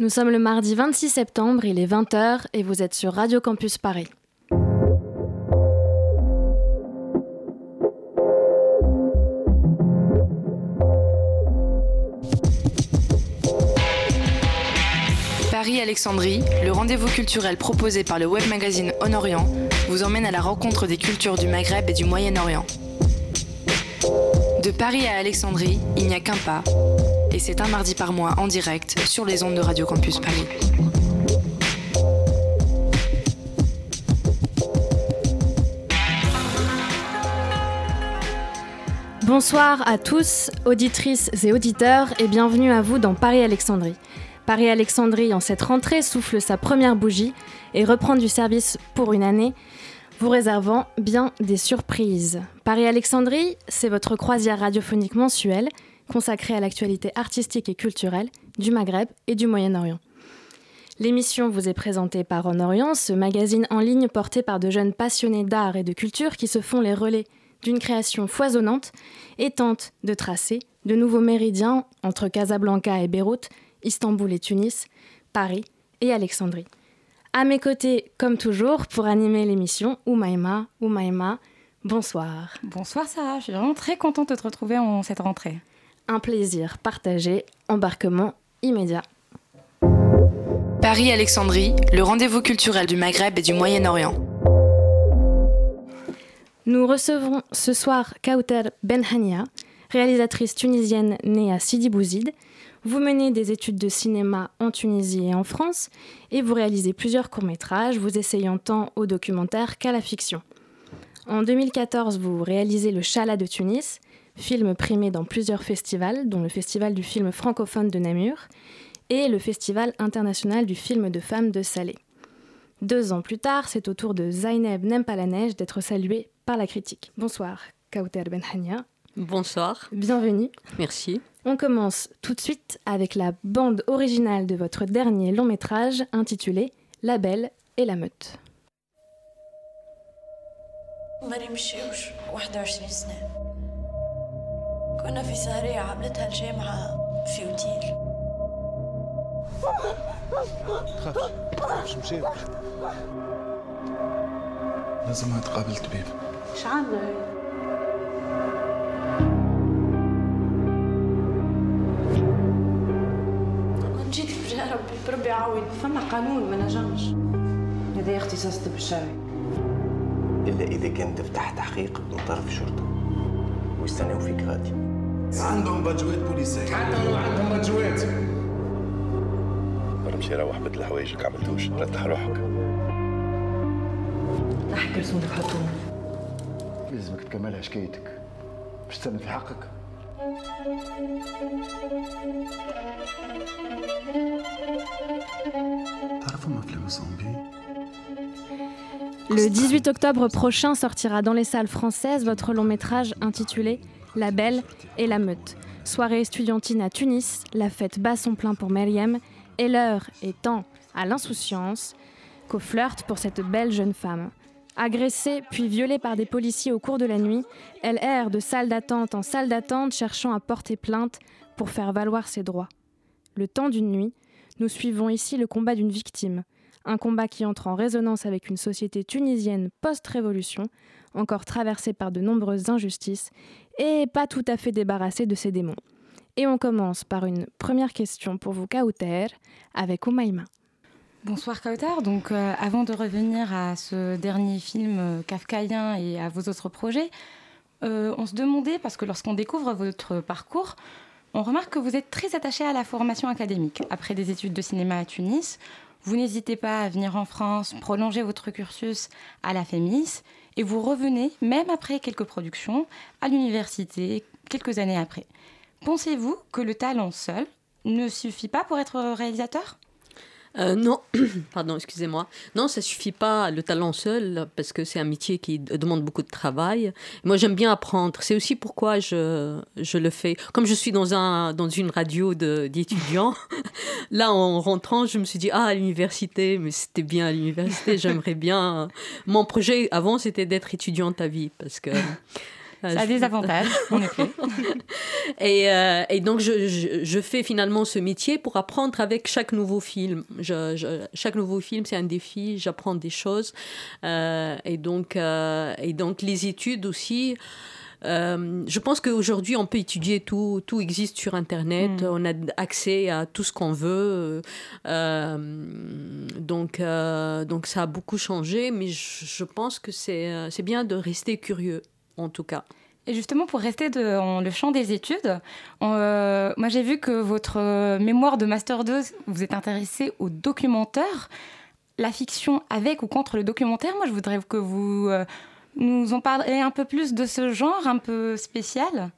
Nous sommes le mardi 26 septembre, il est 20h et vous êtes sur Radio Campus Paris. Paris-Alexandrie, le rendez-vous culturel proposé par le web magazine On Orient, vous emmène à la rencontre des cultures du Maghreb et du Moyen-Orient. De Paris à Alexandrie, il n'y a qu'un pas, et c'est un mardi par mois en direct sur les ondes de Radio Campus Paris. Bonsoir à tous, auditrices et auditeurs, et bienvenue à vous dans Paris-Alexandrie. Paris-Alexandrie, en cette rentrée, souffle sa première bougie et reprend du service pour une année, vous réservant bien des surprises. Paris-Alexandrie, c'est votre croisière radiophonique mensuelle consacrée à l'actualité artistique et culturelle du Maghreb et du Moyen-Orient. L'émission vous est présentée par En Orient, ce magazine en ligne porté par de jeunes passionnés d'art et de culture qui se font les relais d'une création foisonnante et tentent de tracer de nouveaux méridiens entre Casablanca et Beyrouth, Istanbul et Tunis, Paris et Alexandrie. À mes côtés, comme toujours, pour animer l'émission, Oumaima, Oumaima, bonsoir. Bonsoir Sarah, je suis vraiment très contente de te retrouver en cette rentrée. Un plaisir partagé, embarquement immédiat. Paris-Alexandrie, le rendez-vous culturel du Maghreb et du Moyen-Orient. Nous recevrons ce soir Kauter Benhania, réalisatrice tunisienne née à Sidi Bouzid, vous menez des études de cinéma en Tunisie et en France et vous réalisez plusieurs courts-métrages, vous essayant tant au documentaire qu'à la fiction. En 2014, vous réalisez Le Chalat de Tunis, film primé dans plusieurs festivals, dont le Festival du film francophone de Namur et le Festival international du film de femmes de Salé. Deux ans plus tard, c'est au tour de Zaineb N'aime pas la neige d'être saluée par la critique. Bonsoir, Kauter Benhania. Bonsoir. Bienvenue. Merci. On commence tout de suite avec la bande originale de votre dernier long métrage intitulé La Belle et la Meute. كنا في سهرية عملتها الجامعة في اوتيل مش مشيت لازم اتقابل طبيب. إيش عاملة هي؟ ما جيت ربي بربي عاود. فما قانون ما نجمش. هذا اختصاص الطب الشرعي إلا إذا كان تفتح تحقيق بدون طرف شرطة. ويستناو فيك غادي. عندهم بجوات بوليسية. حتى لو عندهم بجوات وأنا مش روح بدل حوايجك عملتوش. رتح روحك. احكي رسوم الحكومة لازمك تكملها حكايتك مش تستنى في حقك؟ Le 18 octobre prochain sortira dans les salles françaises votre long métrage intitulé La Belle et la Meute. Soirée estudiantine à Tunis, la fête bat son plein pour Meriem et l'heure est tant à l'insouciance qu'au flirt pour cette belle jeune femme. Agressée puis violée par des policiers au cours de la nuit, elle erre de salle d'attente en salle d'attente cherchant à porter plainte pour faire valoir ses droits. Le temps d'une nuit, nous suivons ici le combat d'une victime, un combat qui entre en résonance avec une société tunisienne post-révolution, encore traversée par de nombreuses injustices et pas tout à fait débarrassée de ses démons. Et on commence par une première question pour vous, Kauter, avec Oumaima. Bonsoir Kautar. Donc, euh, avant de revenir à ce dernier film euh, kafkaïen et à vos autres projets, euh, on se demandait, parce que lorsqu'on découvre votre parcours, on remarque que vous êtes très attaché à la formation académique. Après des études de cinéma à Tunis, vous n'hésitez pas à venir en France, prolonger votre cursus à la FEMIS, et vous revenez, même après quelques productions, à l'université, quelques années après. Pensez-vous que le talent seul ne suffit pas pour être réalisateur? Euh, non, pardon, excusez-moi. Non, ça suffit pas le talent seul parce que c'est un métier qui demande beaucoup de travail. Moi, j'aime bien apprendre. C'est aussi pourquoi je, je le fais. Comme je suis dans, un, dans une radio d'étudiants, là, en rentrant, je me suis dit, ah, à l'université, mais c'était bien à l'université, j'aimerais bien. Mon projet avant, c'était d'être étudiante à vie parce que Ça a des avantages, en effet. et, et, donc, je, je, je, fais finalement ce métier pour apprendre avec chaque nouveau film. Je, chaque nouveau film, c'est un défi, j'apprends des choses. et, donc, et donc, les études aussi. Euh, je pense qu'aujourd'hui, on peut étudier tout, tout existe sur Internet, mm. on a accès à tout ce qu'on veut. Euh, donc, euh, donc, ça a beaucoup changé, mais je, pense que c'est bien de rester curieux, en tout cas. Et justement, pour rester dans le champ des études, moi j'ai vu que votre mémoire de Master 2, vous êtes intéressé au documentaire. La fiction avec ou contre le documentaire, moi je voudrais que vous nous en parler un peu plus de ce genre un peu spécial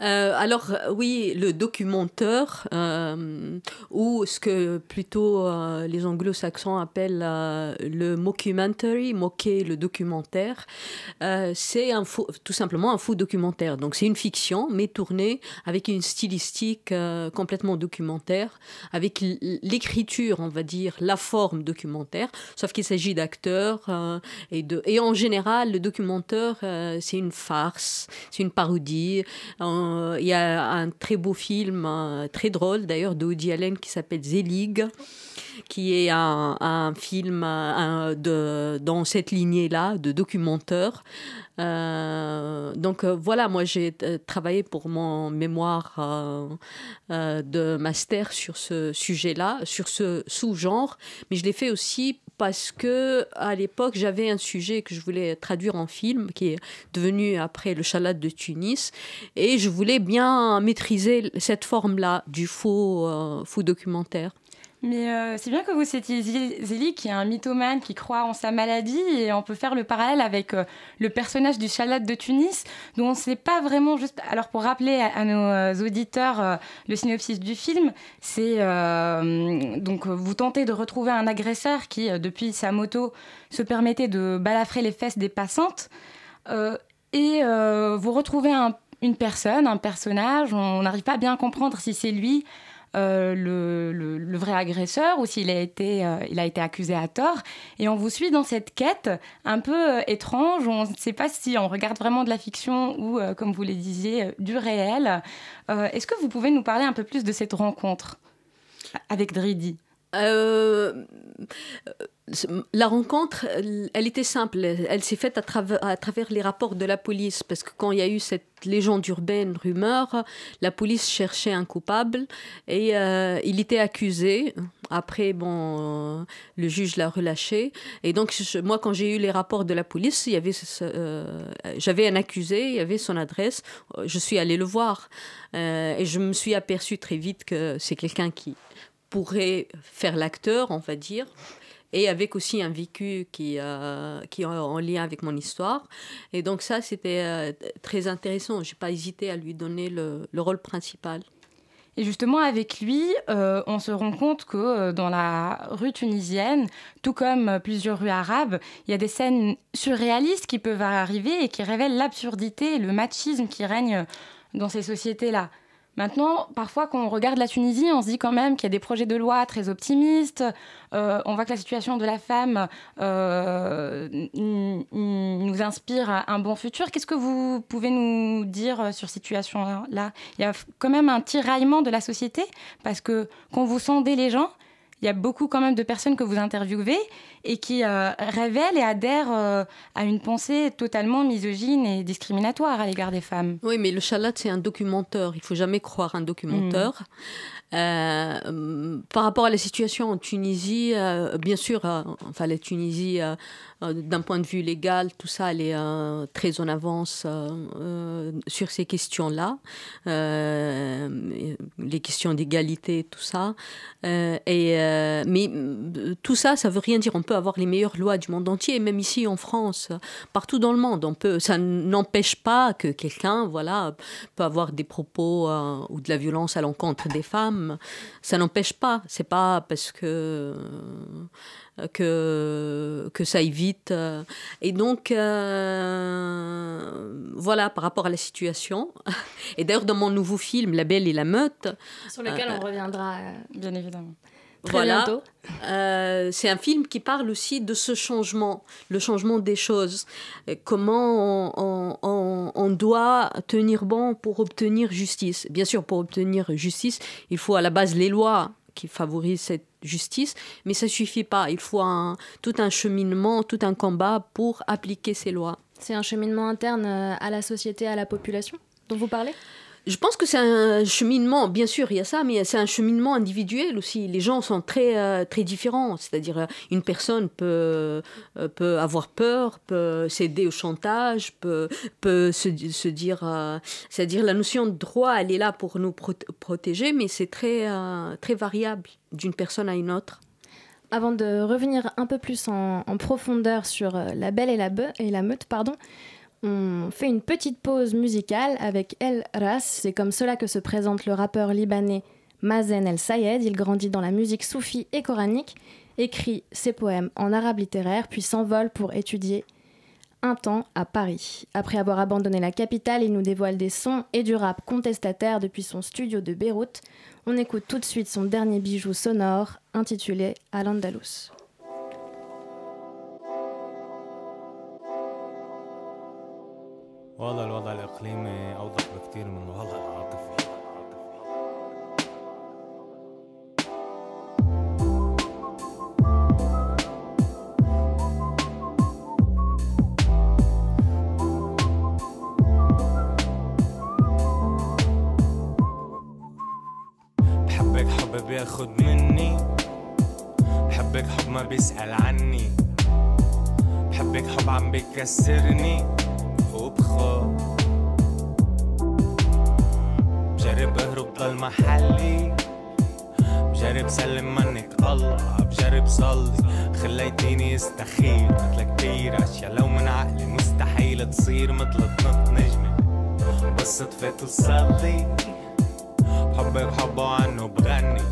euh, alors oui, le documentaire, euh, ou ce que plutôt euh, les anglo-saxons appellent le mockumentary, moquer le documentaire, c'est un tout simplement un faux documentaire. Donc c'est une fiction, mais tournée avec une stylistique complètement documentaire, avec l'écriture, on va dire, la forme documentaire, sauf qu'il s'agit d'acteurs et en général le documentaire c'est une farce, c'est une parodie. Euh, il y a un très beau film, euh, très drôle d'ailleurs, de Woody Allen qui s'appelle Zelig, qui est un, film euh, dans cette lignée-là de documentaire. Donc voilà, moi j'ai travaillé pour mon mémoire de master sur ce sujet-là, sur ce sous-genre, mais je l'ai fait aussi parce que à l'époque j'avais un sujet que je voulais traduire en film qui est devenu après le chalat de Tunis et je voulais bien maîtriser cette forme là du faux euh, faux documentaire. Mais euh, c'est bien que vous citiez Zélie, qui est un mythomane qui croit en sa maladie, et on peut faire le parallèle avec euh, le personnage du Chalat de Tunis, dont on ne sait pas vraiment juste. Alors, pour rappeler à, nos euh, auditeurs le synopsis du film, c'est donc vous tentez de retrouver un agresseur qui, depuis sa moto, se permettait de balafrer les fesses des passantes, et vous retrouvez une personne, un personnage, on n'arrive pas à bien comprendre si c'est lui euh, le, vrai agresseur ou s'il a, été, euh, il a été accusé à tort. Et on vous suit dans cette quête un peu euh, étrange. On ne sait pas si on regarde vraiment de la fiction ou, comme vous le disiez, du réel. Est-ce que vous pouvez nous parler un peu plus de cette rencontre avec Dridi? La rencontre, elle, était simple. Elle s'est faite à, travers les rapports de la police, parce que quand il y a eu cette légende urbaine, rumeur, la police cherchait un coupable et euh, il était accusé. Après, bon, euh, le juge l'a relâché. Et donc, moi, quand j'ai eu les rapports de la police, euh, j'avais un accusé, il y avait son adresse. Je suis allée le voir et je me suis aperçue très vite que c'est quelqu'un qui pourrait faire l'acteur, on va dire et avec aussi un vécu qui, euh, qui est en lien avec mon histoire. Et donc ça, c'était euh, très intéressant. Je n'ai pas hésité à lui donner le, le, rôle principal. Et justement, avec lui, euh, on se rend compte que dans la rue tunisienne, tout comme plusieurs rues arabes, il y a des scènes surréalistes qui peuvent arriver et qui révèlent l'absurdité et le machisme qui règne dans ces sociétés-là. Maintenant, parfois, quand on regarde la Tunisie, on se dit quand même qu'il y a des projets de loi très optimistes. Euh, on voit que la situation de la femme euh, nous inspire un bon futur. Qu'est-ce que vous pouvez nous dire sur cette situation-là? Il y a quand même un tiraillement de la société parce que quand vous sondez les gens, il y a beaucoup quand même de personnes que vous interviewez et qui euh, révèlent et adhèrent euh, à une pensée totalement misogyne et discriminatoire à l'égard des femmes. Oui, mais le chalat, c'est un documentaire. Il faut jamais croire un documentaire. Mm. Euh, par rapport à la situation en Tunisie, euh, bien sûr, euh, enfin la Tunisie, d'un point de vue légal, tout ça, elle est très en avance sur ces questions-là, les questions d'égalité, tout ça. et, mais tout ça, ça veut rien dire. On peut avoir les meilleures lois du monde entier, même ici en France, partout dans le monde. On peut, ça n'empêche pas que quelqu'un, voilà, peut avoir des propos ou de la violence à l'encontre des femmes ça n'empêche pas. C'est pas parce que que, que ça évite. Et donc, euh, voilà, par rapport à la situation. Et d'ailleurs, dans mon nouveau film, La Belle et la Meute. Sur lequel on euh, reviendra, bien évidemment. Voilà. Euh, c'est un film qui parle aussi de ce changement, le changement des choses. Comment on, doit tenir bon pour obtenir justice. Bien sûr, pour obtenir justice, il faut à la base les lois qui favorisent cette justice, mais ça suffit pas. Il faut un, tout un cheminement, tout un combat pour appliquer ces lois. C'est un cheminement interne euh, à la société, à la population dont vous parlez? Je pense que c'est un cheminement, bien sûr, il y a ça, mais c'est un cheminement individuel aussi. Les gens sont très, euh, très différents. C'est-à-dire, euh, une personne peut, euh, peut avoir peur, peut céder au chantage, peut, peut se, dire. C'est-à-dire, la notion de droit, elle est là pour nous protéger, mais c'est très, très variable d'une personne à une autre. Avant de revenir un peu plus en, profondeur sur La Belle et la Meute, pardon, on fait une petite pause musicale avec El Ras. C'est comme cela que se présente le rappeur libanais Mazen El Sayed. Il grandit dans la musique soufie et coranique, écrit ses poèmes en arabe littéraire, puis s'envole pour étudier un temps à Paris. Après avoir abandonné la capitale, il nous dévoile des sons et du rap contestataire depuis son studio de Beyrouth. On écoute tout de suite son dernier bijou sonore intitulé Al-Andalus. والله الوضع الإقليمي أوضح بكثير من الوضع العاطفي. بحبك حب بياخد مني. بحبك حب ما بيسأل عني. بحبك حب عم بيكسرني. وبخاف بجرب أهرب ضل محلي بجرب سلم منك الله. بجرب صلي. خليتيني استخير مثل كتير أشياء لو من عقلي مستحيل تصير مثل تنط نجمة بس طفيت وصلي. بحبك بحبه عنه بغني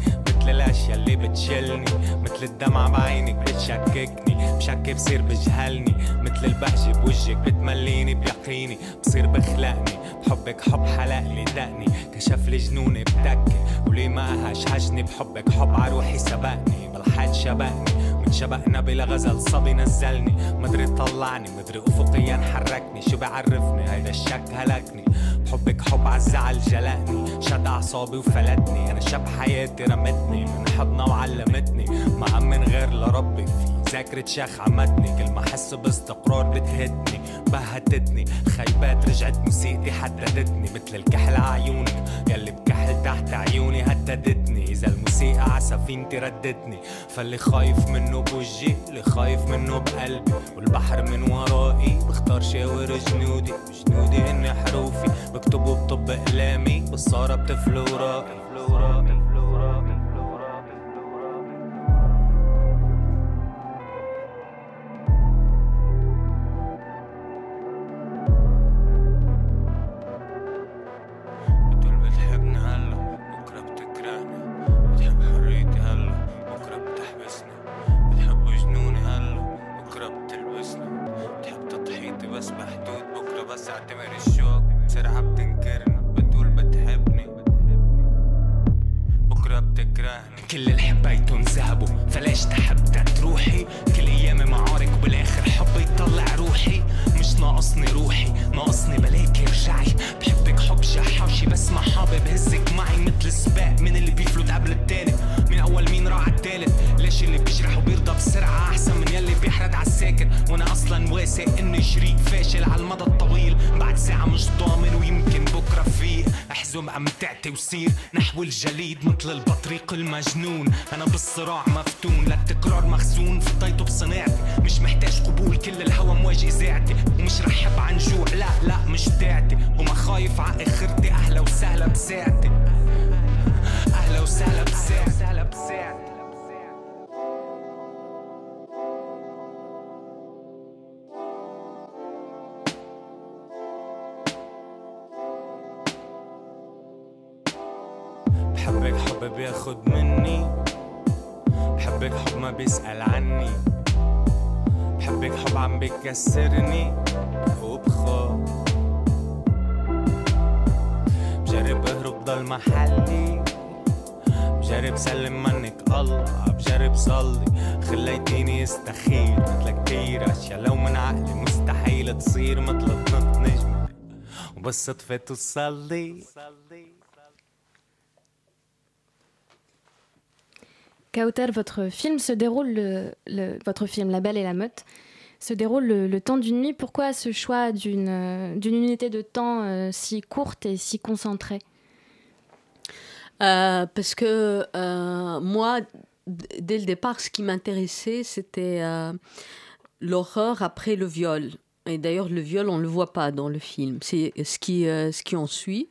الأشياء اللي بتشلني. مثل الدمعة بعينك بتشككني بشكي بصير بجهلني. مثل البهجة بوجهك بتمليني بيقيني بصير بخلقني. بحبك حب حلق لي دقني. كشف لي جنوني بتكي وليه ما هشهشني بحبك حب عروحي سبقني. بالحد شبقني شبقنا بلا غزل صبي نزلني. مدري طلعني مدري أفقيا حركني شو بعرفني؟ هيدا الشك هلكني. بحبك حب عالزعل جلقني. شد أعصابي وفلتني. أنا شب حياتي رمتني. من حضنها وعلمتني. ما من غير لربي في ذاكرة شيخ عمتني كل ما أحس باستقرار بتهدني. بهتتني خيبات رجعت. موسيقتي حددتني. مثل الكحل عيونك. يلي بكحل تحت عيوني هددتني إذا الموسيقى عسفينتي ردتني. فاللي خايف منه بوجهي اللي خايف منه بقلبي. والبحر من ورائي بختار شاور جنودي. جنودي هن حروفي بكتبوا بطب إقلامي. بالصارة بتفل ورائي وسير. نحو الجليد مثل البطريق المجنون. أنا بالصراع مفتون. للتكرار مخزون. فضيته بصناعتي. مش محتاج قبول. كل الهوى مواجه ذاتي ومش رح عن جوع. لا لا مش داعتي. وما خايف ع آخرتي. أهلا وسهلا بساعتي. أهلا وسهلا بساعتي. بياخد مني. بحبك حب ما بيسأل عني. بحبك حب عم بيكسرني. وبخاف بجرب اهرب ضل محلي. بجرب سلم منك الله. بجرب صلي. خليتيني استخير مثل كتير أشياء. لو من عقلي مستحيل تصير مثل نجمة وبالصدفة توصلي. Kauter, votre film se déroule, le, le- votre film La Belle et la Meute se déroule le, temps d'une nuit. Pourquoi ce choix d'une euh, unité de temps euh, si courte et si concentrée? Euh, parce que moi, dès le départ, ce qui m'intéressait, c'était l'horreur après le viol. Et d'ailleurs, le viol, on ne le voit pas dans le film. C'est ce qui, ce qui en suit.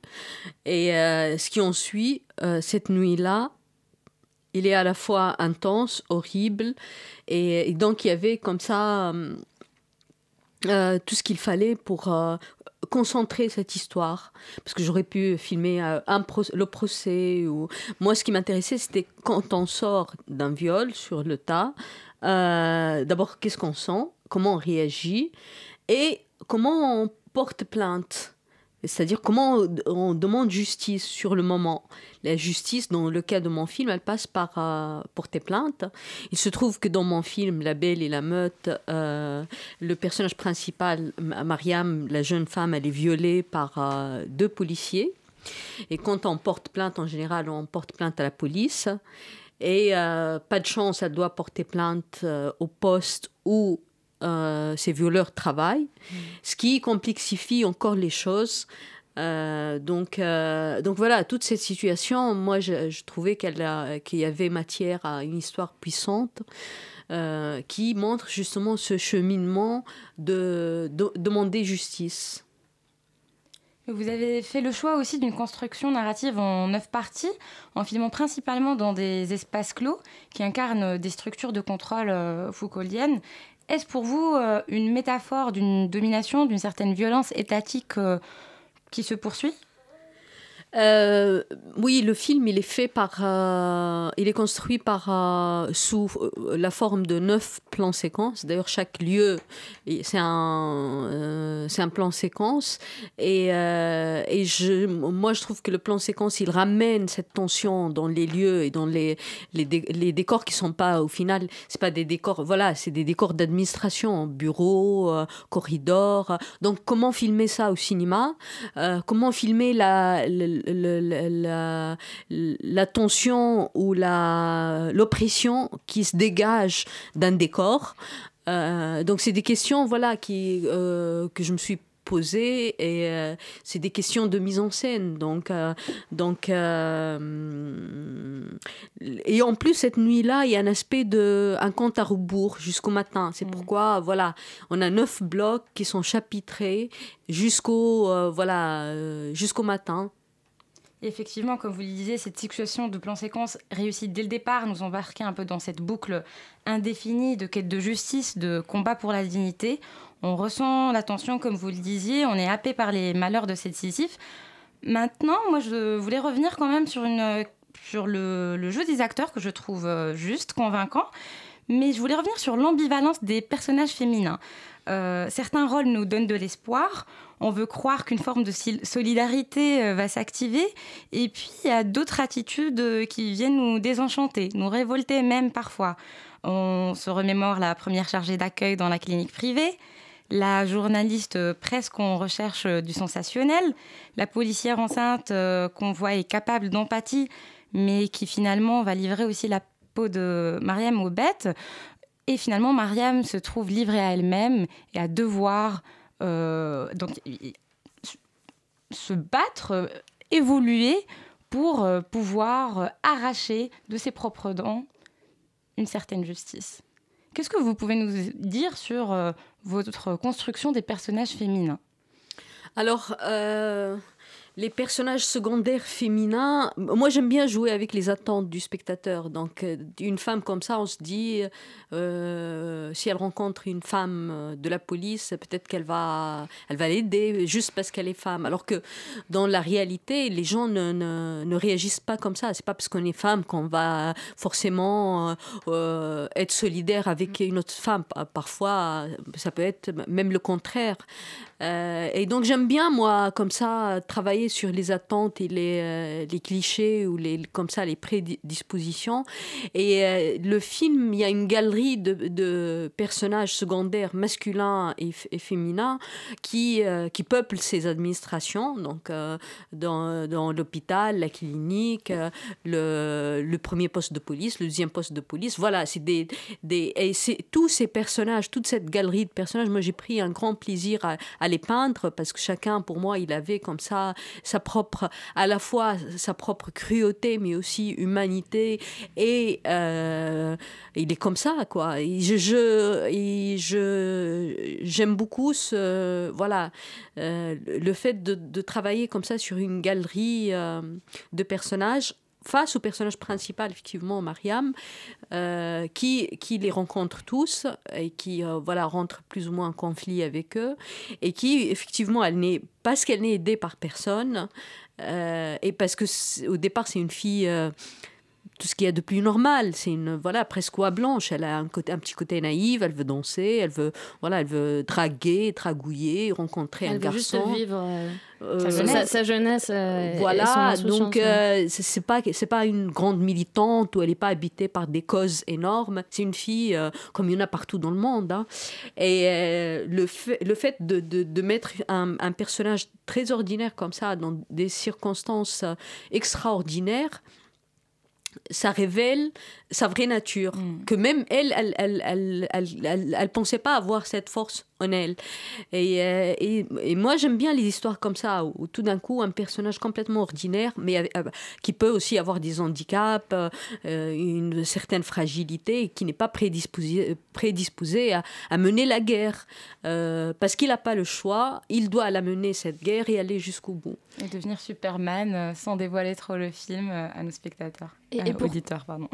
Et ce qui en suit, cette nuit-là, il est à la fois intense, horrible. Et, donc, il y avait comme ça euh, euh, tout ce qu'il fallait pour euh, concentrer cette histoire. Parce que j'aurais pu filmer le procès. Moi, ce qui m'intéressait, c'était quand on sort d'un viol sur le tas, d'abord, qu'est-ce qu'on sent, comment on réagit? Et comment on porte plainte? C'est-à-dire comment on demande justice sur le moment. La justice, dans le cas de mon film, elle passe par euh, porter plainte. Il se trouve que dans mon film, La Belle et la Meute, euh, le personnage principal, Mariam, la jeune femme, elle est violée par euh, deux policiers. Et quand on porte plainte, en général, on porte plainte à la police. Et pas de chance, elle doit porter plainte au poste où euh, ces violeurs travaillent, ce qui complexifie encore les choses. Euh, donc, euh, donc voilà, toute cette situation, moi, je, je trouvais qu'elle qu'il y avait matière à une histoire puissante qui montre justement ce cheminement de, de demander justice. Vous avez fait le choix aussi d'une construction narrative en neuf parties, en filmant principalement dans des espaces clos qui incarnent des structures de contrôle foucauldiennes. Est-ce pour vous euh, une métaphore d'une domination, d'une certaine violence étatique euh, qui se poursuit? Euh, oui, le film, il est fait par, euh, il est construit par euh, sous euh, la forme de neuf plans séquences. D'ailleurs, chaque lieu, c'est un, euh, c'est un plan séquence. Et, euh, et je, moi, je trouve que le plan séquence, il ramène cette tension dans les lieux et dans les, les, les décors qui sont pas, au final, c'est pas des décors, voilà, c'est des décors d'administration, bureaux, euh, corridors. Donc, comment filmer ça au cinéma? Comment filmer la, le- le- la, la tension ou la, l'oppression qui se dégage d'un décor Euh, Donc, c'est des questions, voilà, qui, euh, que je me suis posées et euh, c'est des questions de mise en scène. Donc, donc et en plus, cette nuit-là, il y a un aspect de un compte à rebours jusqu'au matin. C'est pourquoi, voilà, on a neuf blocs qui sont chapitrés jusqu'au voilà, jusqu'au matin. Effectivement, comme vous le disiez, cette situation de plan séquence réussit dès le départ, nous embarquer un peu dans cette boucle indéfinie de quête de justice, de combat pour la dignité. On ressent la tension, comme vous le disiez, on est happé par les malheurs de cette Sisyphe. Maintenant, moi, je voulais revenir quand même sur, une, sur le, le jeu des acteurs que je trouve euh, juste, convaincant. Mais je voulais revenir sur l'ambivalence des personnages féminins. Euh, certains rôles nous donnent de l'espoir. On veut croire qu'une forme de solidarité euh, va s'activer. Et puis, il y a d'autres attitudes euh, qui viennent nous désenchanter, nous révolter même parfois. On se remémore la première chargée d'accueil dans la clinique privée, la journaliste euh, presque en recherche du sensationnel, la policière enceinte qu'on voit est capable d'empathie, mais qui finalement va livrer aussi la peau de Mariam aux bêtes. Et finalement, Mariam se trouve livrée à elle-même et à devoir donc, y- y- se battre, euh, évoluer pour euh, pouvoir euh, arracher de ses propres dents une certaine justice. Qu'est-ce que vous pouvez nous dire sur euh, votre construction des personnages féminins? Alors, euh, les personnages secondaires féminins, moi j'aime bien jouer avec les attentes du spectateur. Donc, euh, une femme comme ça, on se dit, euh, si elle rencontre une femme euh, de la police, peut-être qu'elle va, elle va l'aider juste parce qu'elle est femme. Alors que dans la réalité, les gens ne, ne, ne réagissent pas comme ça. C'est pas parce qu'on est femme qu'on va forcément euh, être solidaire avec une autre femme. Pa- Parfois, ça peut être même le contraire. Et donc j'aime bien, moi, comme ça, travailler sur les attentes et les, les clichés ou les, comme ça, les prédispositions. Et le film, il y a une galerie de, personnages secondaires masculins et, féminins qui, qui peuplent ces administrations, donc dans, dans l'hôpital, la clinique, le, premier poste de police, le deuxième poste de police. Voilà, c'est des, des et tous ces personnages, toute cette galerie de personnages. Moi, j'ai pris un grand plaisir à, les parce que chacun, pour moi, il avait comme ça sa propre, à la fois sa propre cruauté, mais aussi humanité. Et euh, il est comme ça, quoi. Et je, je, je j'aime beaucoup ce, voilà, euh, le fait de, de, travailler comme ça sur une galerie euh, de personnages face au personnage principal, effectivement, Mariam, euh, qui, qui les rencontre tous et qui euh, voilà, rentre plus ou moins en conflit avec eux, et qui, effectivement, elle n'est, parce qu'elle n'est aidée par personne, euh, et parce que au départ, c'est une fille tout ce qu'il y a de plus normal. C'est une voilà presque oie blanche. Elle a un, côté, un petit côté naïf. Elle veut danser. Elle veut voilà, elle veut draguer, dragouiller, rencontrer un garçon. Juste vivre euh, sa jeunesse. Euh, voilà. donc euh, c'est pas c'est pas une grande militante ou elle n'est pas habitée par des causes énormes. C'est une fille comme il y en a partout dans le monde. Hein. Et le fait le fait de, de, de mettre un, un personnage très ordinaire comme ça dans des circonstances extraordinaires ça révèle sa vraie nature, mm. que même elle, elle, elle, elle, elle, elle, pensait pas avoir cette force en elle. Et, euh, et, et moi, j'aime bien les histoires comme ça, où, tout d'un coup, un personnage complètement ordinaire, mais euh, qui peut aussi avoir des handicaps, euh, une certaine fragilité, qui n'est pas prédisposé, prédisposé à, à, mener la guerre, parce qu'il n'a pas le choix, il doit la mener, cette guerre, et aller jusqu'au bout. Et devenir Superman sans dévoiler trop le film à nos spectateurs, et, auditeurs, pardon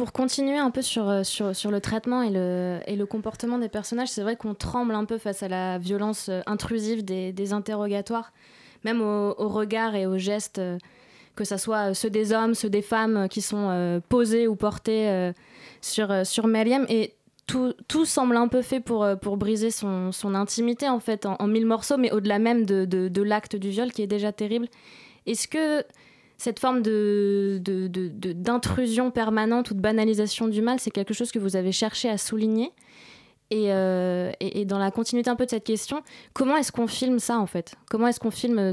pour continuer un peu sur, euh, sur, sur, le traitement et le, et le comportement des personnages, c'est vrai qu'on tremble un peu face à la violence euh, intrusive des, interrogatoires, même au, regard et aux gestes, euh, que ce soit ceux des hommes, ceux des femmes qui sont posés ou portés sur, sur Mariam. Et tout, tout, semble un peu fait pour, pour briser son, son intimité, en fait, en mille morceaux, mais au-delà même de, de, de l'acte du viol qui est déjà terrible. Est-ce que cette forme de, d'intrusion permanente ou de banalisation du mal, c'est quelque chose que vous avez cherché à souligner. Et, euh, dans la continuité un peu de cette question, comment est-ce qu'on filme ça en fait? Comment est-ce qu'on filme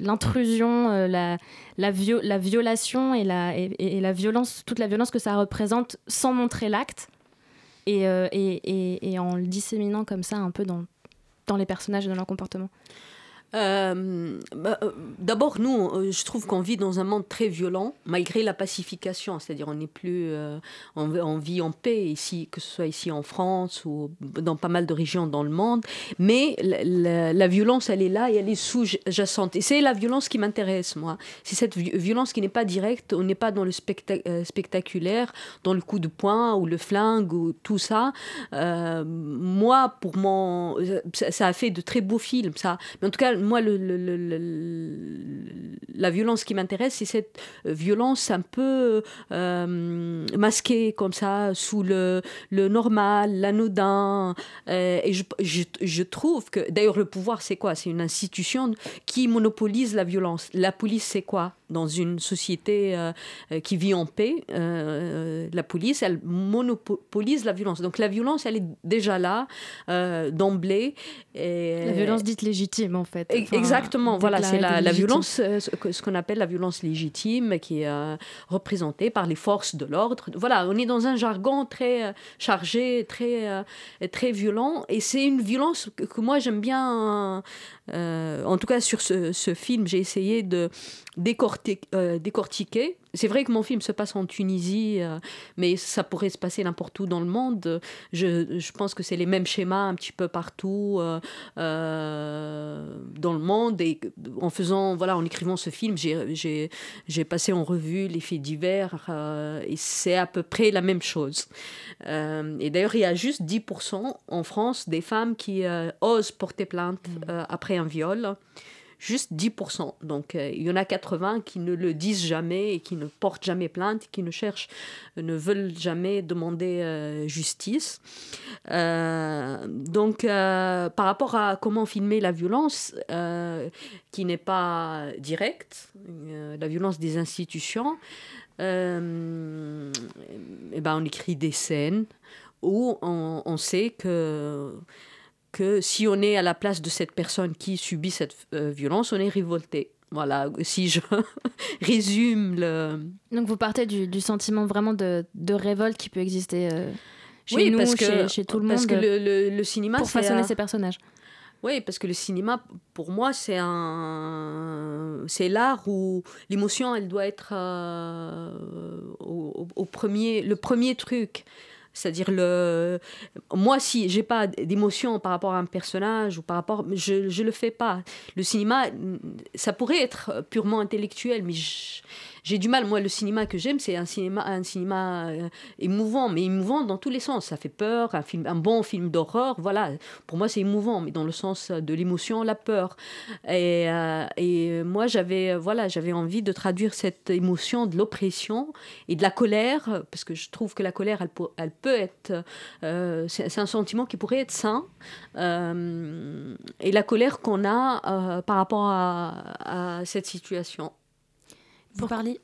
l'intrusion, euh, la, la, la, violation et la, violence, toute la violence que ça représente sans montrer l'acte et, euh, et, en le disséminant comme ça un peu dans, dans les personnages et dans leur comportement? Euh, bah, euh, D'abord, nous, euh, je trouve qu'on vit dans un monde très violent, malgré la pacification. C'est-à-dire, on n'est plus, on, vit en paix ici, que ce soit ici en France ou dans pas mal de régions dans le monde. Mais la, violence, elle est là et elle est sous-jacente. Et c'est la violence qui m'intéresse, moi. C'est cette violence qui n'est pas directe. On n'est pas dans le spectaculaire, dans le coup de poing ou le flingue ou tout ça. moi, pour mon, ça, ça, a fait de très beaux films, ça. Mais en tout cas, moi, le, la violence qui m'intéresse, c'est cette violence un peu euh, masquée, comme ça, sous le, normal, l'anodin. Euh, et je, je, trouve que, d'ailleurs, le pouvoir, c'est quoi? C'est une institution qui monopolise la violence. La police, c'est quoi? Dans une société euh, qui vit en paix, la police, elle monopolise la violence. Donc la violence, elle est déjà là, d'emblée. La violence dite légitime, en fait. Exactement, voilà, c'est la, la, violence, euh, ce qu'on appelle la violence légitime, qui est euh, représentée par les forces de l'ordre. Voilà, on est dans un jargon très euh, chargé, très, très violent, et c'est une violence que, que moi j'aime bien euh, en tout cas, sur ce, film, j'ai essayé de. Euh, décortiquer. C'est vrai que mon film se passe en Tunisie, euh, mais ça pourrait se passer n'importe où dans le monde. Je, je pense que c'est les mêmes schémas un petit peu partout dans le monde. Et en faisant, voilà, en écrivant ce film, j'ai passé en revue les faits divers et c'est à peu près la même chose. et d'ailleurs, il y a juste 10% en France des femmes qui osent porter plainte mmh. après un viol. Juste 10%. Donc euh, il y en a 80 qui ne le disent jamais et qui ne portent jamais plainte, qui ne cherchent, ne veulent jamais demander euh, justice. Euh, donc par rapport à comment filmer la violence, qui n'est pas directe, la violence des institutions, euh, et ben on écrit des scènes où on sait que que si on est à la place de cette personne qui subit cette euh, violence, on est révolté. Voilà, si je résume le... Donc vous partez du, du sentiment vraiment de, de, révolte qui peut exister euh, chez oui, nous, parce que, chez, chez, tout le parce monde. Parce que le, le, le, cinéma, Pour façonner ces personnages. Oui, parce que le cinéma, pour moi, c'est un, c'est l'art où l'émotion, elle doit être euh, au, au, premier, le premier truc. C'est-à-dire le moi si j'ai pas d'émotion par rapport à un personnage ou par rapport je je le fais pas. Le cinéma ça pourrait être purement intellectuel mais je, j'ai du mal. Moi, le cinéma que j'aime, c'est un cinéma, un cinéma euh, émouvant, mais émouvant dans tous les sens. Ça fait peur, un, film, un bon film d'horreur, voilà. Pour moi, c'est émouvant, mais dans le sens de l'émotion, la peur. Et, euh, et moi, j'avais voilà, j'avais envie de traduire cette émotion de l'oppression et de la colère, parce que je trouve que la colère, elle, peut, elle peut être. Euh, c'est un sentiment qui pourrait être sain. et la colère qu'on a par rapport à cette situation. Vous parliez,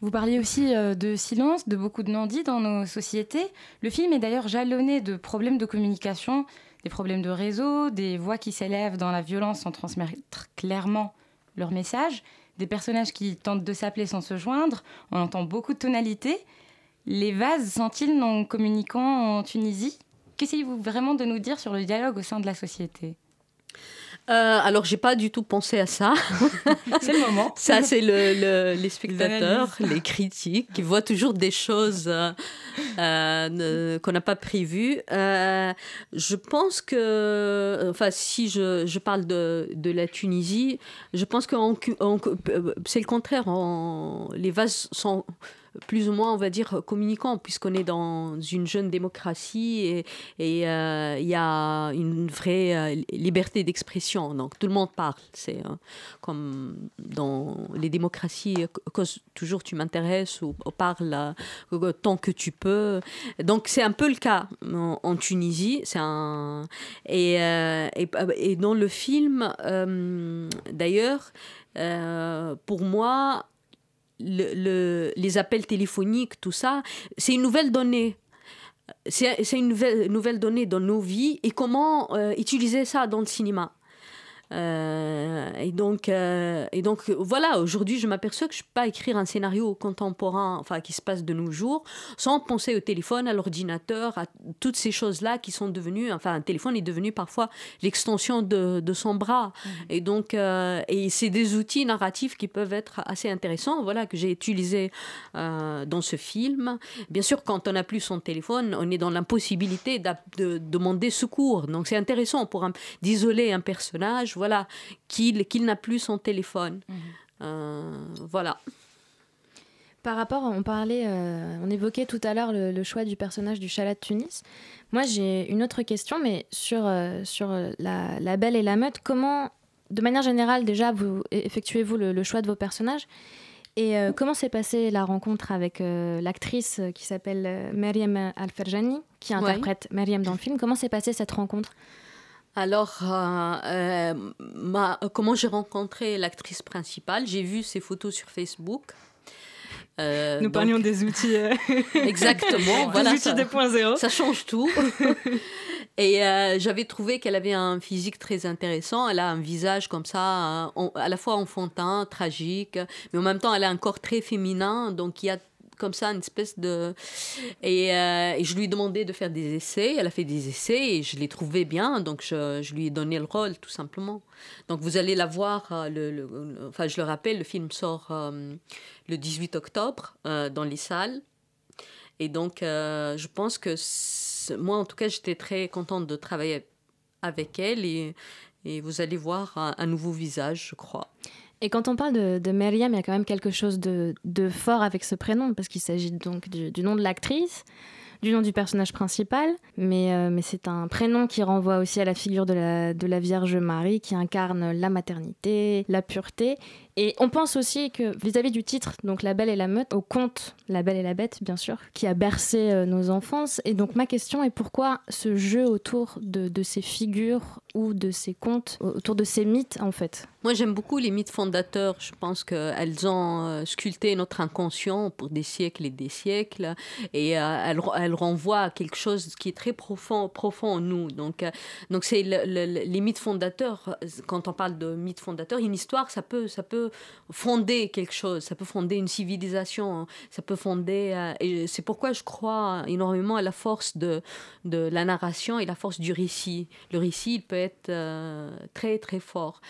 vous parliez aussi euh, de silence, de beaucoup de non-dits dans nos sociétés. Le film est d'ailleurs jalonné de problèmes de communication, des problèmes de réseau, des voix qui s'élèvent dans la violence sans transmettre clairement leur message, des personnages qui tentent de s'appeler sans se joindre. On entend beaucoup de tonalités. Les vases sont-ils non communicants en Tunisie? Qu'essayez-vous vraiment de nous dire sur le dialogue au sein de la société? Euh, alors, j'ai pas du tout pensé à ça. c'est le moment. ça, c'est le, les spectateurs, les, critiques, qui voient toujours des choses euh, euh, qu'on n'a pas prévues. Euh, je pense que, enfin, si je, je parle de, de, la Tunisie, je pense que c'est le contraire. les vases sont plus ou moins, on va dire, communicant, puisqu'on est dans une jeune démocratie et il euh, y a une vraie euh, liberté d'expression. Donc tout le monde parle. C'est euh, comme dans les démocraties, toujours tu m'intéresses ou, parle tant que tu peux. Donc c'est un peu le cas en, Tunisie. C'est un et, et, dans le film, d'ailleurs. pour moi, le, les appels téléphoniques, tout ça, c'est une nouvelle donnée. C'est une nouvelle, nouvelle donnée dans nos vies et comment euh, utiliser ça dans le cinéma? Euh, et, donc, euh, et donc, voilà, aujourd'hui, je m'aperçois que je ne peux pas écrire un scénario contemporain, enfin, qui se passe de nos jours, sans penser au téléphone, à l'ordinateur, à toutes ces choses-là qui sont devenues, enfin, un téléphone est devenu parfois l'extension de, de, son bras. Mmh. Et donc, euh, et c'est des outils narratifs qui peuvent être assez intéressants, voilà, que j'ai utilisés dans ce film. Bien sûr, quand on n'a plus son téléphone, on est dans l'impossibilité de, de, demander secours. Donc, c'est intéressant pour d'isoler un personnage voilà, qu'il qu'il n'a plus son téléphone. Mhm. Euh, voilà. Par rapport, on parlait, euh, on évoquait tout à l'heure le, choix du personnage du Chalat de Tunis. Moi, j'ai une autre question, mais sur, euh, sur la, la, Belle et la Meute, comment, de manière générale, déjà, vous effectuez-vous le, choix de vos personnages Et comment s'est passée la rencontre avec l'actrice qui s'appelle Mariam Al-Ferjani, qui interprète ouais. Mariam dans le film? Comment s'est passée cette rencontre? Alors, euh, euh, ma, comment j'ai rencontré l'actrice principale? J'ai vu ses photos sur Facebook. Euh, Nous donc... parlions des outils. Euh... Exactement. voilà, outils 2.0. Ça change tout. Et euh, j'avais trouvé qu'elle avait un physique très intéressant. Elle a un visage comme ça, à la fois enfantin, tragique, mais en même temps, elle a un corps très féminin. Donc, il y a comme ça, une espèce de... Et, euh, et, je lui ai demandé de faire des essais. Elle a fait des essais et je l'ai trouvé bien. Donc, je, je, lui ai donné le rôle, tout simplement. Donc, vous allez la voir. Euh, le, enfin, je le rappelle, le film sort euh, le 18 octobre euh, dans les salles. Et donc, je pense que moi, en tout cas, j'étais très contente de travailler avec elle. Et, et vous allez voir un nouveau visage, je crois. Et quand on parle de, de il y a quand même quelque chose de, fort avec ce prénom, parce qu'il s'agit donc du, nom de l'actrice, du nom du personnage principal, mais, euh, mais c'est un prénom qui renvoie aussi à la figure de la, de la Vierge Marie qui incarne la maternité, la pureté. Et on pense aussi que vis-à-vis du titre, donc La Belle et la Meute, au conte La Belle et la Bête, bien sûr, qui a bercé euh, nos enfances. Et donc ma question est pourquoi ce jeu autour de, de ces figures ou de ces contes, autour de ces mythes en fait? Moi, j'aime beaucoup les mythes fondateurs. Je pense qu'elles ont euh, sculpté notre inconscient pour des siècles et des siècles. Et elles, elles, renvoient à quelque chose qui est très profond, profond en nous. Donc, euh, donc c'est le, le, les mythes fondateurs. Quand on parle de mythes fondateurs, une histoire, ça peut, ça peut fonder quelque chose. Ça peut fonder une civilisation. Ça peut fonder. et c'est pourquoi je crois énormément à la force de, la narration et la force du récit. Le récit, il peut être très, très fort.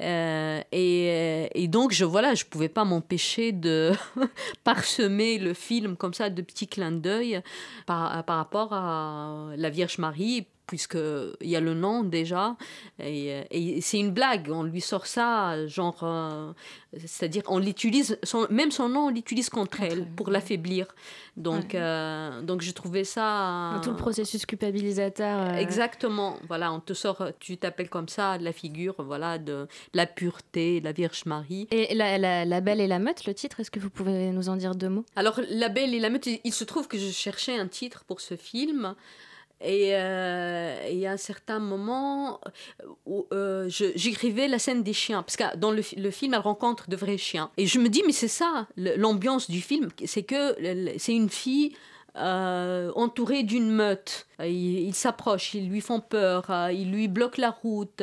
Euh, et, et, donc, je voilà, je pouvais pas m'empêcher de parsemer le film comme ça de petits clins d'œil par, par rapport à la Vierge Marie puisqu'il y a le nom déjà. Et, et c'est une blague, on lui sort ça, genre. Euh, c'est-à-dire, on l'utilise, son, même son nom, on l'utilise contre, contre, elle pour l'affaiblir. Donc, ouais. euh, donc, je trouvais ça. Tout le processus culpabilisateur. Euh... Exactement. Voilà, on te sort, tu t'appelles comme ça, la figure, voilà, de la pureté, la Vierge Marie. Et la, la, la Belle et la Meute, le titre, est-ce que vous pouvez nous en dire deux mots? Alors, La Belle et la Meute, il se trouve que je cherchais un titre pour ce film. Et, euh, et, à un certain moment, où, euh, j'écrivais la scène des chiens, parce que dans le, le, film, elle rencontre de vrais chiens. Et je me dis, mais c'est ça, l'ambiance du film, c'est que c'est une fille euh, entourée d'une meute. Ils, s'approchent, ils lui font peur, ils lui bloquent la route.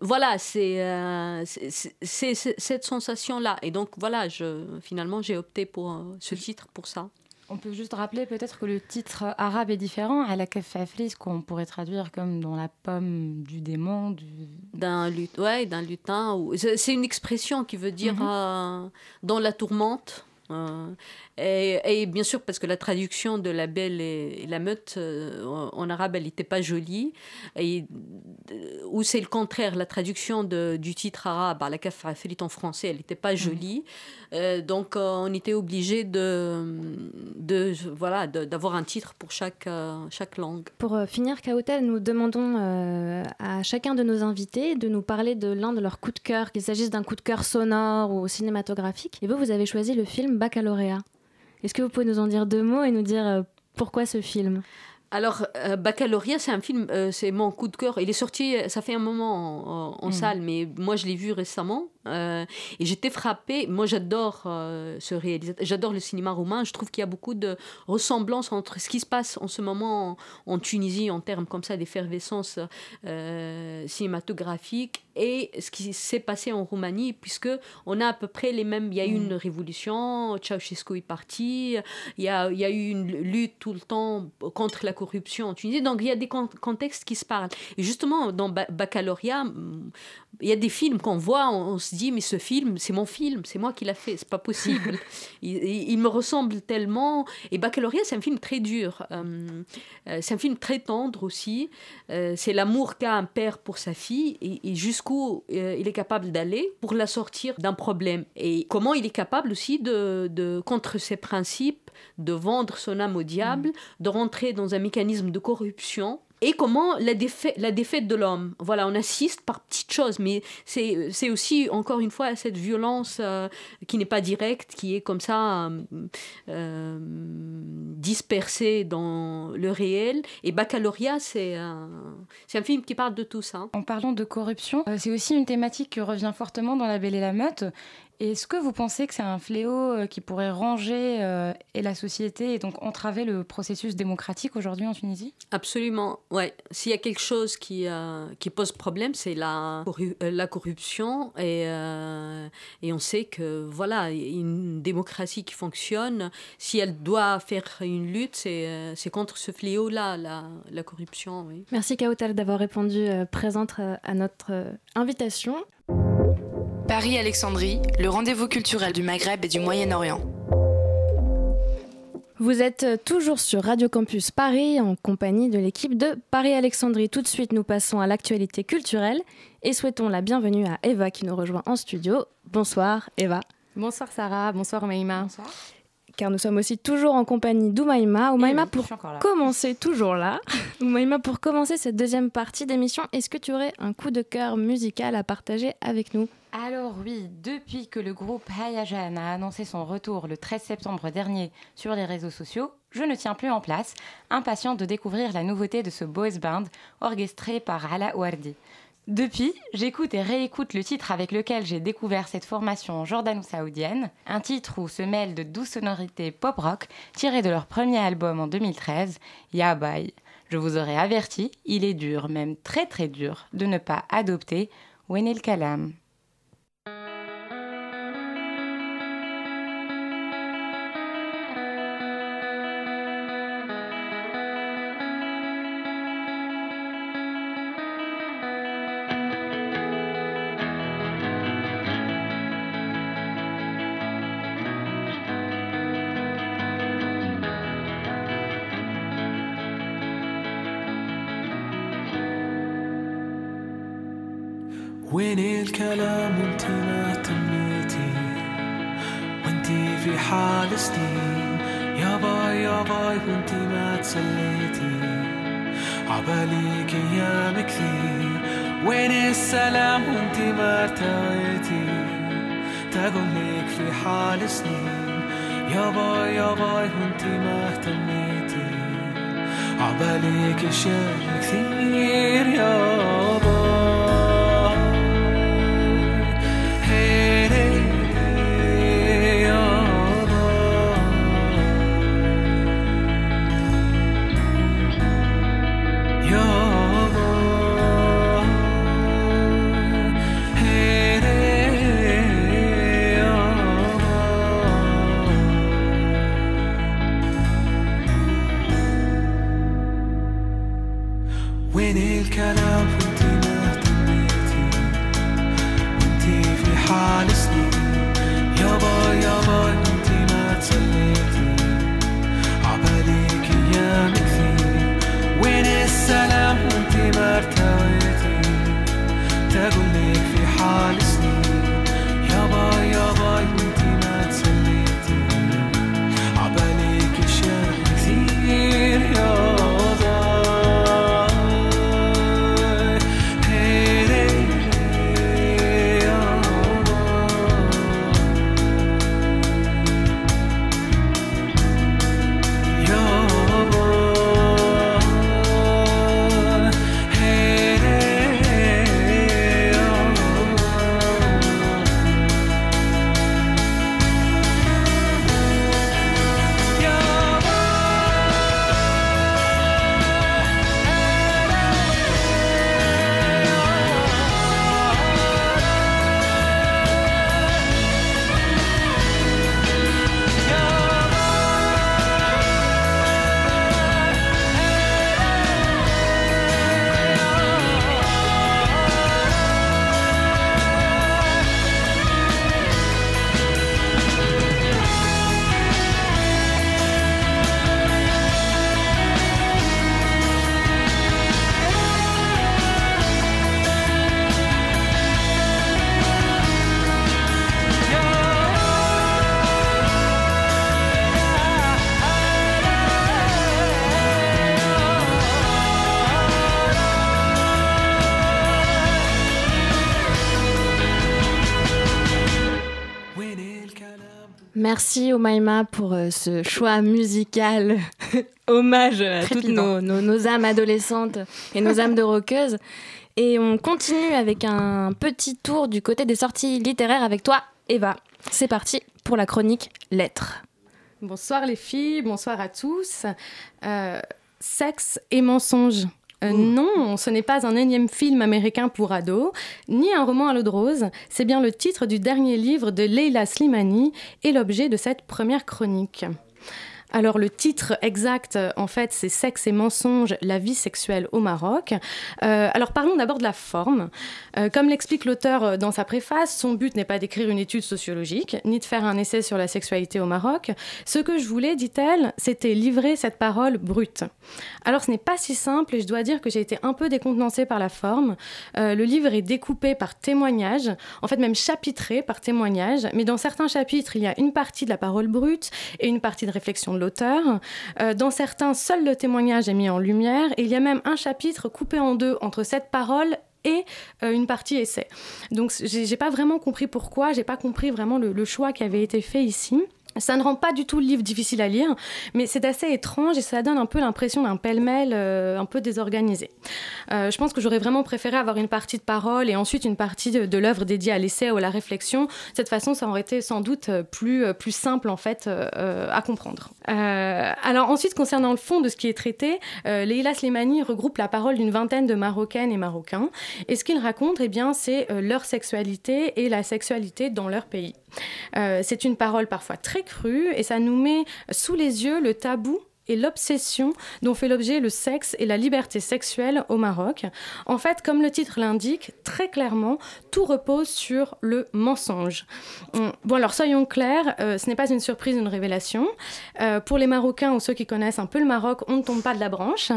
Voilà, c'est euh, cette sensation-là. Et donc, voilà, je, finalement, j'ai opté pour ce titre pour ça. On peut juste rappeler peut-être que le titre arabe est différent. À la kafaflis, qu'on pourrait traduire comme dans la pomme du démon. Du... D'un lut ouais, d'un lutin. Ou... C'est une expression qui veut dire mm -hmm. euh, dans la tourmente. Euh, et, et, bien sûr, parce que la traduction de la belle et, et la meute euh, en, arabe, elle n'était pas jolie. Et, ou c'est le contraire, la traduction de, du titre arabe, la kafafrit en français, elle n'était pas jolie. Mmh. Euh, donc, on était obligé de, de, voilà, d'avoir un titre pour chaque, chaque langue. Pour finir, Kaotel, nous demandons à chacun de nos invités de nous parler de l'un de leurs coups de cœur, qu'il s'agisse d'un coup de cœur sonore ou cinématographique. Et vous, vous avez choisi le film Baccalauréat. Est-ce que vous pouvez nous en dire deux mots et nous dire euh, pourquoi ce film? Alors, euh, Baccalauréat, c'est un film, euh, c'est mon coup de cœur. Il est sorti, ça fait un moment en, en mmh. salle, mais moi je l'ai vu récemment. Euh, et j'étais frappée. Moi, j'adore euh, ce réalisateur. J'adore le cinéma roumain. Je trouve qu'il y a beaucoup de ressemblances entre ce qui se passe en ce moment en, en Tunisie, en termes comme ça d'effervescence euh, cinématographique, et ce qui s'est passé en Roumanie, puisque on a à peu près les mêmes. Il y a eu une révolution. Ceausescu est parti. Il y a, il y a eu une lutte tout le temps contre la corruption en Tunisie. Donc, il y a des contextes qui se parlent. Et justement, dans Baccalauréat, il y a des films qu'on voit, on, on se dit mais ce film c'est mon film c'est moi qui l'a fait c'est pas possible il, il, me ressemble tellement et Baccalauréat c'est un film très dur euh, c'est un film très tendre aussi euh, c'est l'amour qu'a un père pour sa fille et, et jusqu'où euh, il est capable d'aller pour la sortir d'un problème et comment il est capable aussi de, de contre ses principes de vendre son âme au diable mmh. de rentrer dans un mécanisme de corruption et comment la défaite, de l'homme. Voilà, on assiste par petites choses, mais c'est aussi, encore une fois, cette violence euh, qui n'est pas directe, qui est comme ça euh, euh, dispersée dans le réel. Et Baccalauréat, c'est un film qui parle de tout ça. En parlant de corruption, c'est aussi une thématique qui revient fortement dans La Belle et la Meute. Est-ce que vous pensez que c'est un fléau qui pourrait ranger euh, et la société et donc entraver le processus démocratique aujourd'hui en Tunisie? Absolument, ouais. S'il y a quelque chose qui, euh, qui pose problème, c'est la, la corruption et, euh, et on sait que voilà, une démocratie qui fonctionne, si elle doit faire une lutte, c'est contre ce fléau-là, la, la corruption. Oui. Merci Kautal d'avoir répondu présente à notre invitation. Paris-Alexandrie, le rendez-vous culturel du Maghreb et du Moyen-Orient. Vous êtes toujours sur Radio Campus Paris en compagnie de l'équipe de Paris-Alexandrie. Tout de suite, nous passons à l'actualité culturelle et souhaitons la bienvenue à Eva qui nous rejoint en studio. Bonsoir Eva. Bonsoir Sarah, bonsoir Maïma. Bonsoir. car nous sommes aussi toujours en compagnie d'Oumaïma. Oumaïma, pour commencer, toujours là, Oumaïma, pour commencer cette deuxième partie d'émission, est-ce que tu aurais un coup de cœur musical à partager avec nous? Alors oui, depuis que le groupe Hayajan a annoncé son retour le 13 septembre dernier sur les réseaux sociaux, je ne tiens plus en place, impatient de découvrir la nouveauté de ce boys band orchestré par Ala Ouardi. Depuis, j'écoute et réécoute le titre avec lequel j'ai découvert cette formation jordano-saoudienne, un titre où se mêlent de douces sonorités pop-rock tirées de leur premier album en 2013, Ya. Je vous aurais averti, il est dur, même très très dur, de ne pas adopter Wenel Kalam. وين الكلام وانت ما تميتي وانتي في حال سنين. يا باي يا باي وانتي ما تسليتي. عباليك أيام كثير. وين السلام وانتي ما ارتويتي تقول لك في حال سنين. يا باي يا باي وانتي ما اهتميتي. عباليك اشياء كثير يا Merci Omaima pour euh, ce choix musical, hommage à toutes nos, nos- nos âmes adolescentes et nos âmes de rockeuses. Et on continue avec un petit tour du côté des sorties littéraires avec toi, Eva. C'est parti pour la chronique Lettres. Bonsoir les filles, bonsoir à tous. Euh, sexe et mensonge. Euh, non, ce n'est pas un énième film américain pour ados, ni un roman à l'eau de rose. C'est bien le titre du dernier livre de Leila Slimani et l'objet de cette première chronique. Alors le titre exact, en fait, c'est Sexe et mensonges, la vie sexuelle au Maroc. Euh, alors parlons d'abord de la forme. Euh, comme l'explique l'auteur euh, dans sa préface, son but n'est pas d'écrire une étude sociologique, ni de faire un essai sur la sexualité au Maroc. Ce que je voulais, dit-elle, c'était livrer cette parole brute. Alors ce n'est pas si simple et je dois dire que j'ai été un peu décontenancée par la forme. le livre est découpé par témoignages, en fait même chapitré par témoignages, mais dans certains chapitres, il y a une partie de la parole brute et une partie de réflexion l'auteur. Euh, dans certains, seul le témoignage est mis en lumière il y a même un chapitre coupé en deux entre cette parole et euh, une partie essai. Donc j'ai pas vraiment compris pourquoi, j'ai pas compris vraiment le, choix qui avait été fait ici. Ça ne rend pas du tout le livre difficile à lire, mais c'est assez étrange et ça donne un peu l'impression d'un pêle-mêle euh, un peu désorganisé. Euh, je pense que j'aurais vraiment préféré avoir une partie de parole et ensuite une partie de, l'œuvre dédiée à l'essai ou à la réflexion. De cette façon, ça aurait été sans doute plus, euh, plus simple en fait à comprendre. alors ensuite, concernant le fond de ce qui est traité, Leila Slimani regroupe la parole d'une vingtaine de Marocaines et Marocains et ce qu'ils racontent, eh bien, c'est leur sexualité et la sexualité dans leur pays. C'est une parole parfois très cru et ça nous met sous les yeux le tabou et l'obsession dont fait l'objet le sexe et la liberté sexuelle au Maroc. En fait, comme le titre l'indique, très clairement, tout repose sur le mensonge. Hum, bon, alors soyons clairs, euh, ce n'est pas une surprise, une révélation. Euh, pour les Marocains ou ceux qui connaissent un peu le Maroc, on ne tombe pas de la branche.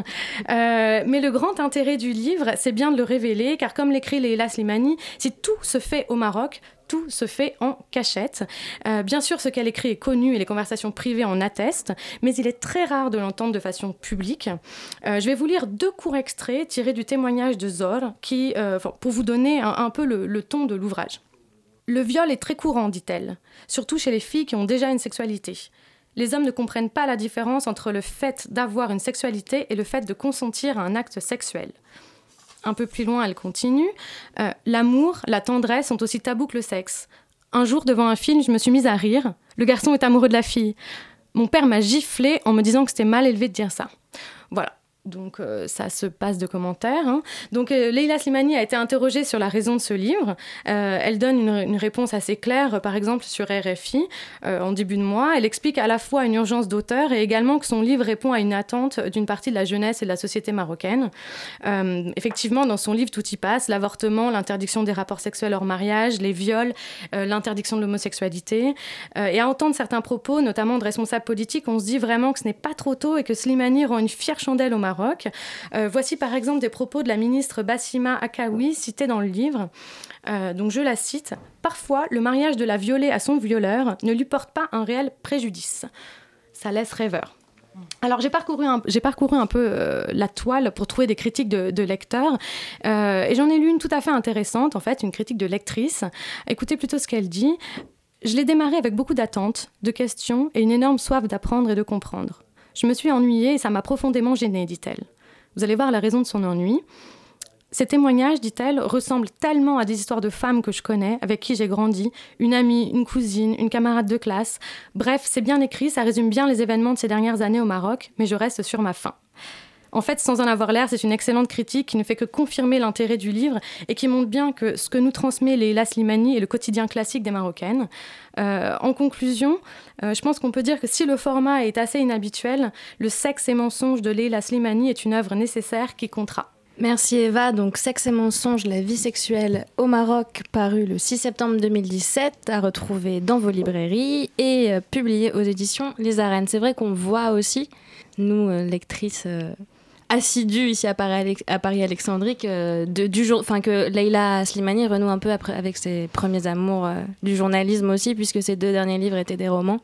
Euh, mais le grand intérêt du livre, c'est bien de le révéler, car comme l'écrit Leila Slimani, si tout se fait au Maroc, tout se fait en cachette. Euh, bien sûr, ce qu'elle écrit est connu et les conversations privées en attestent, mais il est très rare de l'entendre de façon publique. Euh, je vais vous lire deux courts extraits tirés du témoignage de Zor, euh, pour vous donner un, peu le ton de l'ouvrage. Le viol est très courant, dit-elle, surtout chez les filles qui ont déjà une sexualité. Les hommes ne comprennent pas la différence entre le fait d'avoir une sexualité et le fait de consentir à un acte sexuel un peu plus loin, elle continue. Euh, l'amour, la tendresse sont aussi tabous que le sexe. Un jour, devant un film, je me suis mise à rire. Le garçon est amoureux de la fille. Mon père m'a giflé en me disant que c'était mal élevé de dire ça. Voilà. Donc euh, ça se passe de commentaires. Hein. Donc euh, Leila Slimani a été interrogée sur la raison de ce livre. Euh, elle donne une, réponse assez claire, par exemple sur RFI en début de mois. Elle explique à la fois une urgence d'auteur et également que son livre répond à une attente d'une partie de la jeunesse et de la société marocaine. effectivement, dans son livre, tout y passe l'avortement, l'interdiction des rapports sexuels hors mariage, les viols, l'interdiction de l'homosexualité. et à entendre certains propos, notamment de responsables politiques, on se dit vraiment que ce n'est pas trop tôt et que Slimani rend une fière chandelle au Maroc euh, voici par exemple des propos de la ministre Bassima Akawi citée dans le livre. Euh, donc je la cite Parfois, le mariage de la violée à son violeur ne lui porte pas un réel préjudice. Ça laisse rêveur. Alors j'ai parcouru, un, parcouru un peu euh, la toile pour trouver des critiques de, lecteurs et j'en ai lu une tout à fait intéressante en fait, une critique de lectrice. Écoutez plutôt ce qu'elle dit. Je l'ai démarré avec beaucoup d'attentes, de questions et une énorme soif d'apprendre et de comprendre. Je me suis ennuyée et ça m'a profondément gênée, dit-elle. Vous allez voir la raison de son ennui. Ces témoignages, dit-elle, ressemblent tellement à des histoires de femmes que je connais, avec qui j'ai grandi, une amie, une cousine, une camarade de classe. Bref, c'est bien écrit, ça résume bien les événements de ces dernières années au Maroc, mais je reste sur ma faim. En fait, sans en avoir l'air, c'est une excellente critique qui ne fait que confirmer l'intérêt du livre et qui montre bien que ce que nous transmet Leila Slimani est le quotidien classique des Marocaines. Euh, en conclusion, euh, je pense qu'on peut dire que si le format est assez inhabituel, Le sexe et mensonges de Leila Slimani est une œuvre nécessaire qui comptera. Merci Eva. Donc Sexe et mensonges, la vie sexuelle au Maroc, paru le 6 septembre 2017, à retrouver dans vos librairies et euh, publié aux éditions Les Arènes. C'est vrai qu'on voit aussi, nous, lectrices assidu ici à Paris, à Paris Alexandrique de, du jour, que Leila Slimani renoue un peu avec ses premiers amours euh, du journalisme aussi, puisque ses deux derniers livres étaient des romans.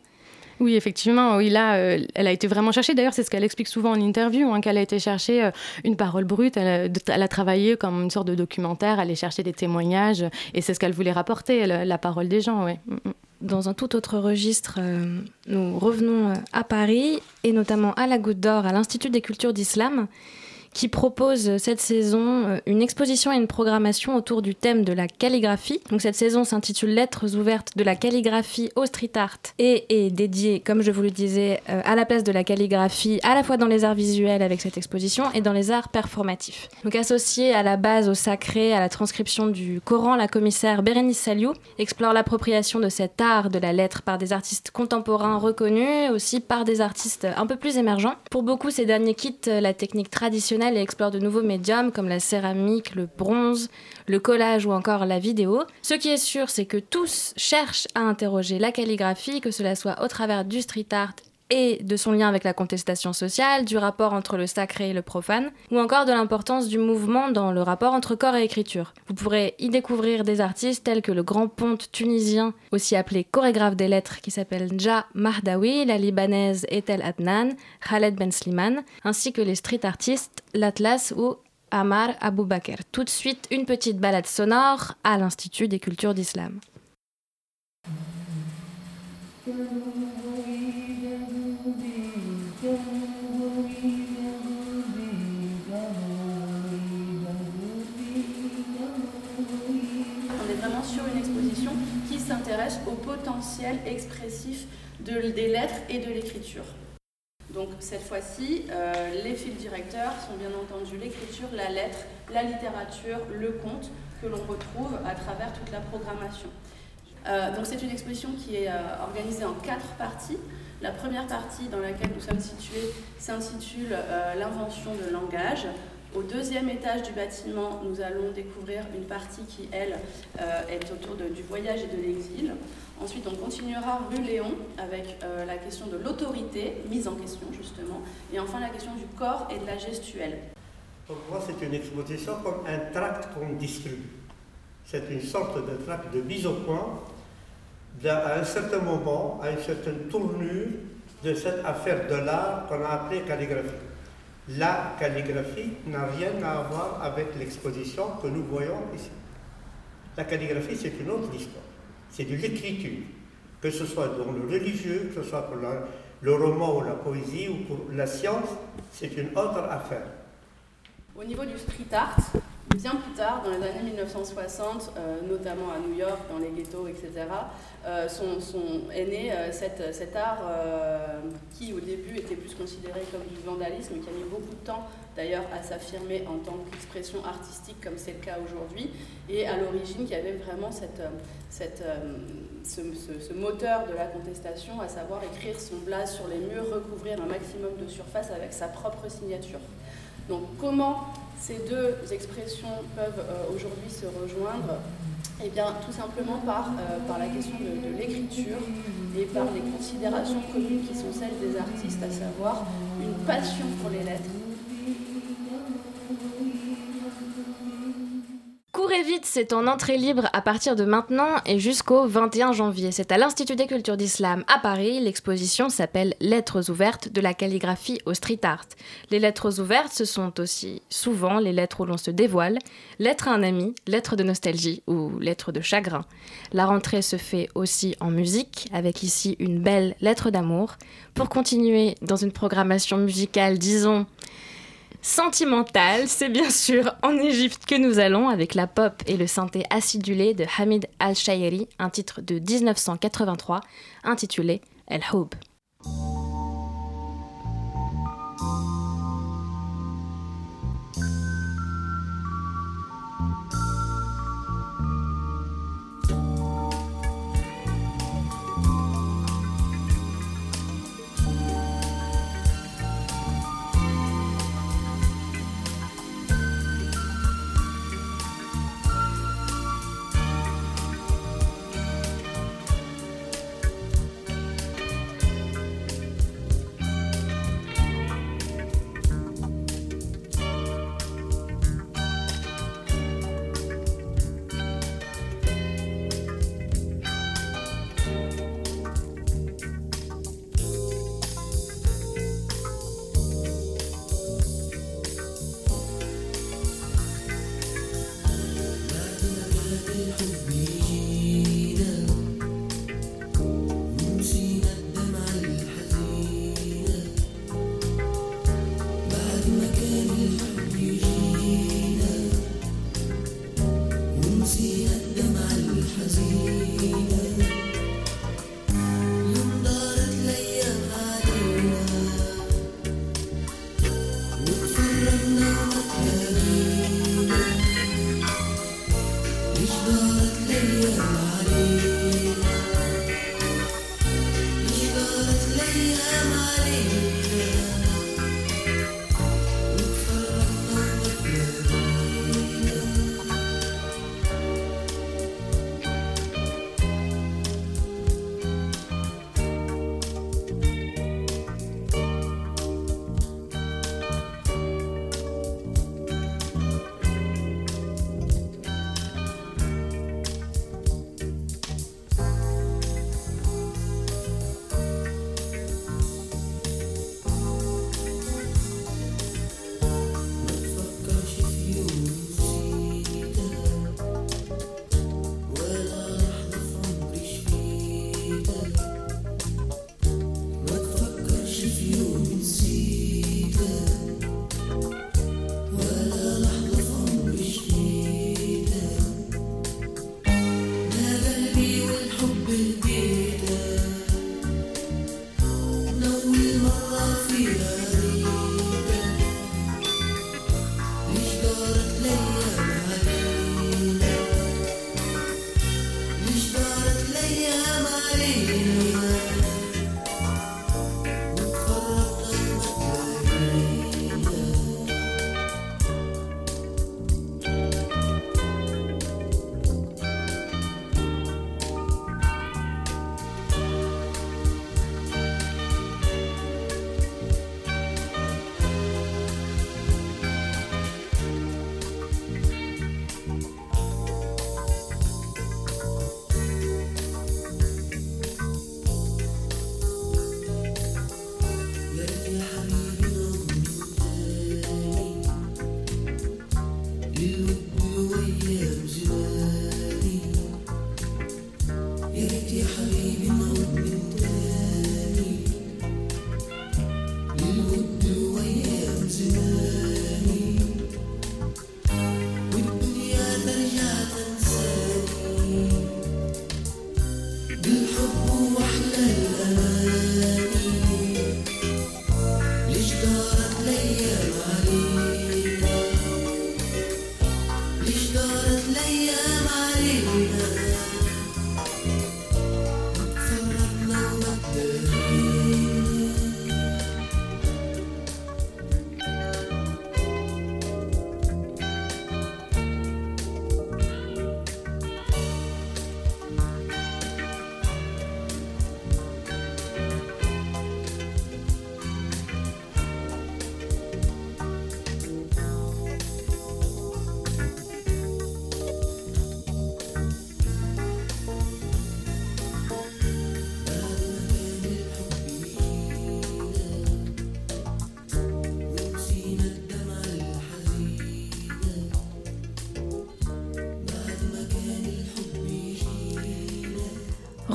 Oui, effectivement, oui, là, euh, elle a été vraiment cherchée. D'ailleurs, c'est ce qu'elle explique souvent en interview, hein, qu'elle a été chercher euh, une parole brute. Elle, a travaillé comme une sorte de documentaire, elle a cherché des témoignages, et c'est ce qu'elle voulait rapporter, la, parole des gens, oui. Mm, mm dans un tout autre registre, euh, nous revenons euh, à Paris et notamment à la Goutte d'Or, à l'Institut des cultures d'islam, qui propose cette saison euh, une exposition et une programmation autour du thème de la calligraphie. Donc cette saison s'intitule Lettres ouvertes de la calligraphie au street art et est dédiée, comme je vous le disais, euh, à la place de la calligraphie à la fois dans les arts visuels avec cette exposition et dans les arts performatifs. Donc associée à la base au sacré, à la transcription du Coran, la commissaire Bérénice Saliou explore l'appropriation de cet art de la lettre par des artistes contemporains reconnus, aussi par des artistes un peu plus émergents. Pour beaucoup, ces derniers quittent la technique traditionnelle et explorent de nouveaux médiums comme la céramique, le bronze, le collage ou encore la vidéo. Ce qui est sûr, c'est que tous cherchent à interroger la calligraphie, que cela soit au travers du street art et de son lien avec la contestation sociale, du rapport entre le sacré et le profane, ou encore de l'importance du mouvement dans le rapport entre corps et écriture. Vous pourrez y découvrir des artistes tels que le grand ponte tunisien, aussi appelé chorégraphe des lettres, qui s'appelle Nja Mahdawi, la libanaise Etel Adnan, Khaled Ben Sliman, ainsi que les street artistes L'Atlas ou Amar Bakr. Tout de suite, une petite balade sonore à l'Institut des cultures d'islam. Expressif de, des lettres et de l'écriture. Donc cette fois-ci, euh, les fils directeurs sont bien entendu l'écriture, la lettre, la littérature, le conte que l'on retrouve à travers toute la programmation. Euh, donc c'est une exposition qui est euh, organisée en quatre parties. La première partie dans laquelle nous sommes situés s'intitule L'invention de langage. Au deuxième étage du bâtiment, nous allons découvrir une partie qui, elle, euh, est autour du voyage et de l'exil. Ensuite, on continuera rue Léon avec euh, la question de l'autorité, mise en question justement, et enfin la question du corps et de la gestuelle. Pour moi, c'est une exposition comme un tract qu'on distribue. C'est une sorte de tract de mise au point à un certain moment, à une certaine tournure de cette affaire de l'art qu'on a appelée calligraphie. La calligraphie n'a rien à voir avec l'exposition que nous voyons ici. La calligraphie, c'est une autre histoire. C'est de l'écriture, que ce soit dans le religieux, que ce soit pour le roman ou la poésie ou pour la science, c'est une autre affaire. Au niveau du street art, bien plus tard, dans les années 1960, euh, notamment à New York, dans les ghettos, etc., euh, sont, est né euh, cet art qui, au début, était plus considéré comme du vandalisme, qui a mis beaucoup de temps, d'ailleurs, à s'affirmer en tant qu'expression artistique, comme c'est le cas aujourd'hui, et à l'origine, qui avait vraiment ce, ce, moteur de la contestation, à savoir écrire son blaze sur les murs, recouvrir un maximum de surface avec sa propre signature. Donc comment ces deux expressions peuvent euh, aujourd'hui se rejoindre? Eh bien, tout simplement par, euh, la question de l'écriture et par les considérations communes qui sont celles des artistes, à savoir une passion pour les lettres Courez vite, c'est en entrée libre à partir de maintenant et jusqu'au 21 janvier. C'est à l'Institut des cultures d'islam à Paris. L'exposition s'appelle Lettres ouvertes de la calligraphie au street art. Les lettres ouvertes, ce sont aussi souvent les lettres où l'on se dévoile, lettres à un ami, lettres de nostalgie ou lettres de chagrin. La rentrée se fait aussi en musique, avec ici une belle lettre d'amour. Pour continuer dans une programmation musicale, disons, Sentimental, c'est bien sûr en Égypte que nous allons avec la pop et le synthé acidulé de Hamid Al-Shayeri, un titre de 1983 intitulé El Houb.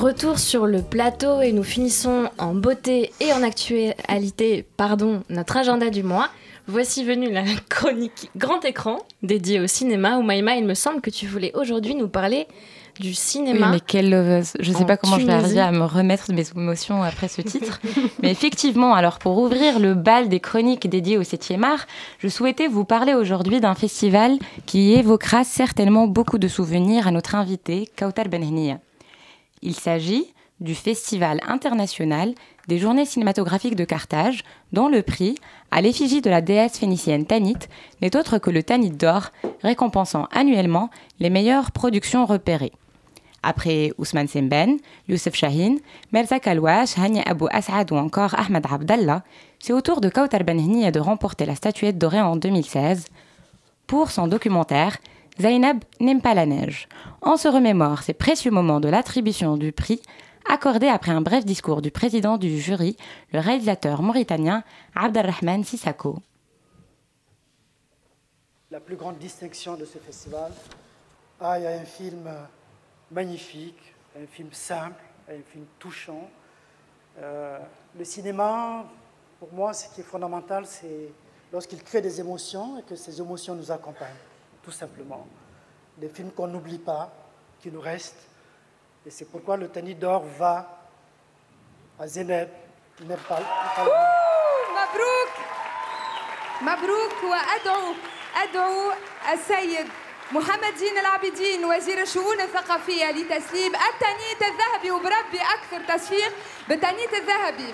Retour sur le plateau et nous finissons en beauté et en actualité, pardon, notre agenda du mois. Voici venue la chronique grand écran dédiée au cinéma. Maïma, il me semble que tu voulais aujourd'hui nous parler du cinéma. Oui, mais quelle loveuse. Je ne sais pas comment je vais arriver à me remettre de mes émotions après ce titre. mais effectivement, alors pour ouvrir le bal des chroniques dédiées au 7e art, je souhaitais vous parler aujourd'hui d'un festival qui évoquera certainement beaucoup de souvenirs à notre invité, Kautar Benhnia. Il s'agit du Festival international des journées cinématographiques de Carthage, dont le prix, à l'effigie de la déesse phénicienne Tanit, n'est autre que le Tanit d'or, récompensant annuellement les meilleures productions repérées. Après Ousmane Semben, Youssef Shahin, Merza Kalwash, Hani Abou Asad ou encore Ahmed Abdallah, c'est au tour de Kautar Benhni de remporter la statuette dorée en 2016 pour son documentaire Zainab n'aime pas la neige. On se remémore ces précieux moments de l'attribution du prix accordé après un bref discours du président du jury, le réalisateur mauritanien Abdelrahman Sissako. La plus grande distinction de ce festival, ah, il y a un film magnifique, un film simple, un film touchant. Euh, le cinéma, pour moi, ce qui est fondamental, c'est lorsqu'il crée des émotions et que ces émotions nous accompagnent tout simplement. Des films qu'on n'oublie pas, qui nous restent. Et c'est pourquoi le Tani d'or va à Zeneb, Népal. مبروك مبروك وأدعو أدعو السيد محمد دين العابدين وزير الشؤون الثقافية لتسليم التنيت الذهبي وبربي أكثر تصفيق بالتنيت الذهبي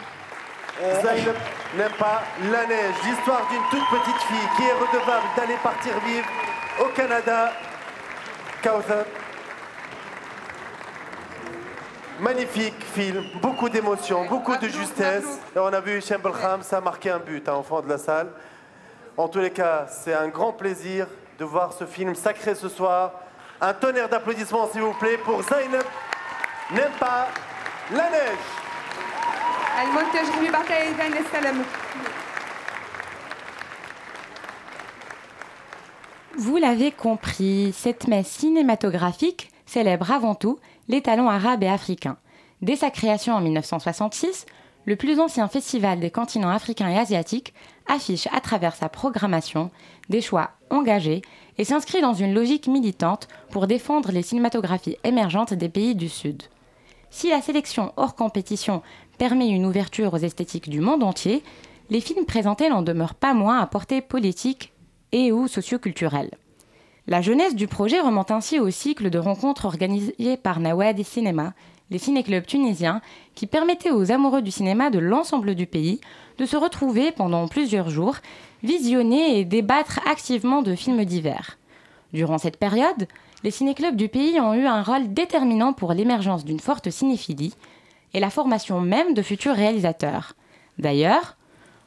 Zainab n'aime pas la neige. L'histoire d'une toute petite fille qui est redevable d'aller partir vivre au Canada. Kauthar. Magnifique film, beaucoup d'émotions, beaucoup de justesse. On a vu Belkham, ça a marqué un but, hein, enfant de la salle. En tous les cas, c'est un grand plaisir de voir ce film sacré ce soir. Un tonnerre d'applaudissements, s'il vous plaît, pour Zainab n'aime pas la neige. Vous l'avez compris, cette messe cinématographique célèbre avant tout les talents arabes et africains. Dès sa création en 1966, le plus ancien festival des continents africains et asiatiques affiche à travers sa programmation des choix engagés et s'inscrit dans une logique militante pour défendre les cinématographies émergentes des pays du Sud. Si la sélection hors compétition permet une ouverture aux esthétiques du monde entier, les films présentés n'en demeurent pas moins à portée politique et ou socioculturelle. La jeunesse du projet remonte ainsi au cycle de rencontres organisées par Nawadi Cinéma, les ciné-clubs tunisiens, qui permettaient aux amoureux du cinéma de l'ensemble du pays de se retrouver pendant plusieurs jours, visionner et débattre activement de films divers. Durant cette période, les ciné-clubs du pays ont eu un rôle déterminant pour l'émergence d'une forte cinéphilie et la formation même de futurs réalisateurs. D'ailleurs,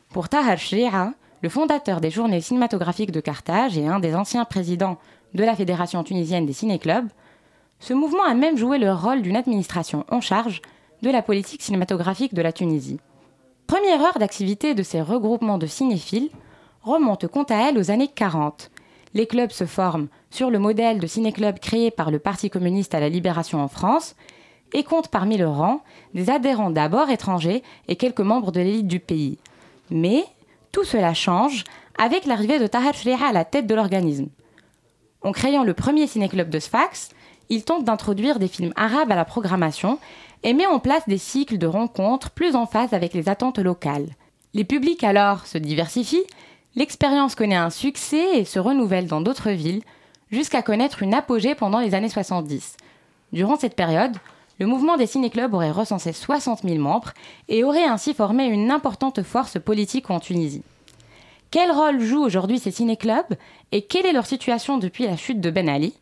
pour Tahar Shri'a, le fondateur des journées cinématographiques de Carthage et un des anciens présidents de la Fédération tunisienne des ciné-clubs, ce mouvement a même joué le rôle d'une administration en charge de la politique cinématographique de la Tunisie. Première heure d'activité de ces regroupements de cinéphiles remonte quant à elle aux années 40. Les clubs se forment sur le modèle de ciné-club créé par le Parti communiste à la libération en France et comptent parmi le rang des adhérents d'abord étrangers et quelques membres de l'élite du pays. Mais tout cela change avec l'arrivée de Tahar Shriha à la tête de l'organisme. En créant le premier ciné-club de Sfax, il tente d'introduire des films arabes à la programmation et met en place des cycles de rencontres plus en phase avec les attentes locales. Les publics alors se diversifient, l'expérience connaît un succès et se renouvelle dans d'autres villes, jusqu'à connaître une apogée pendant les années 70. Durant cette période, le mouvement des ciné-clubs aurait recensé 60 000 membres et aurait ainsi formé une importante force politique en Tunisie. Quel rôle jouent aujourd'hui ces ciné-clubs et quelle est leur situation depuis la chute de Ben Ali?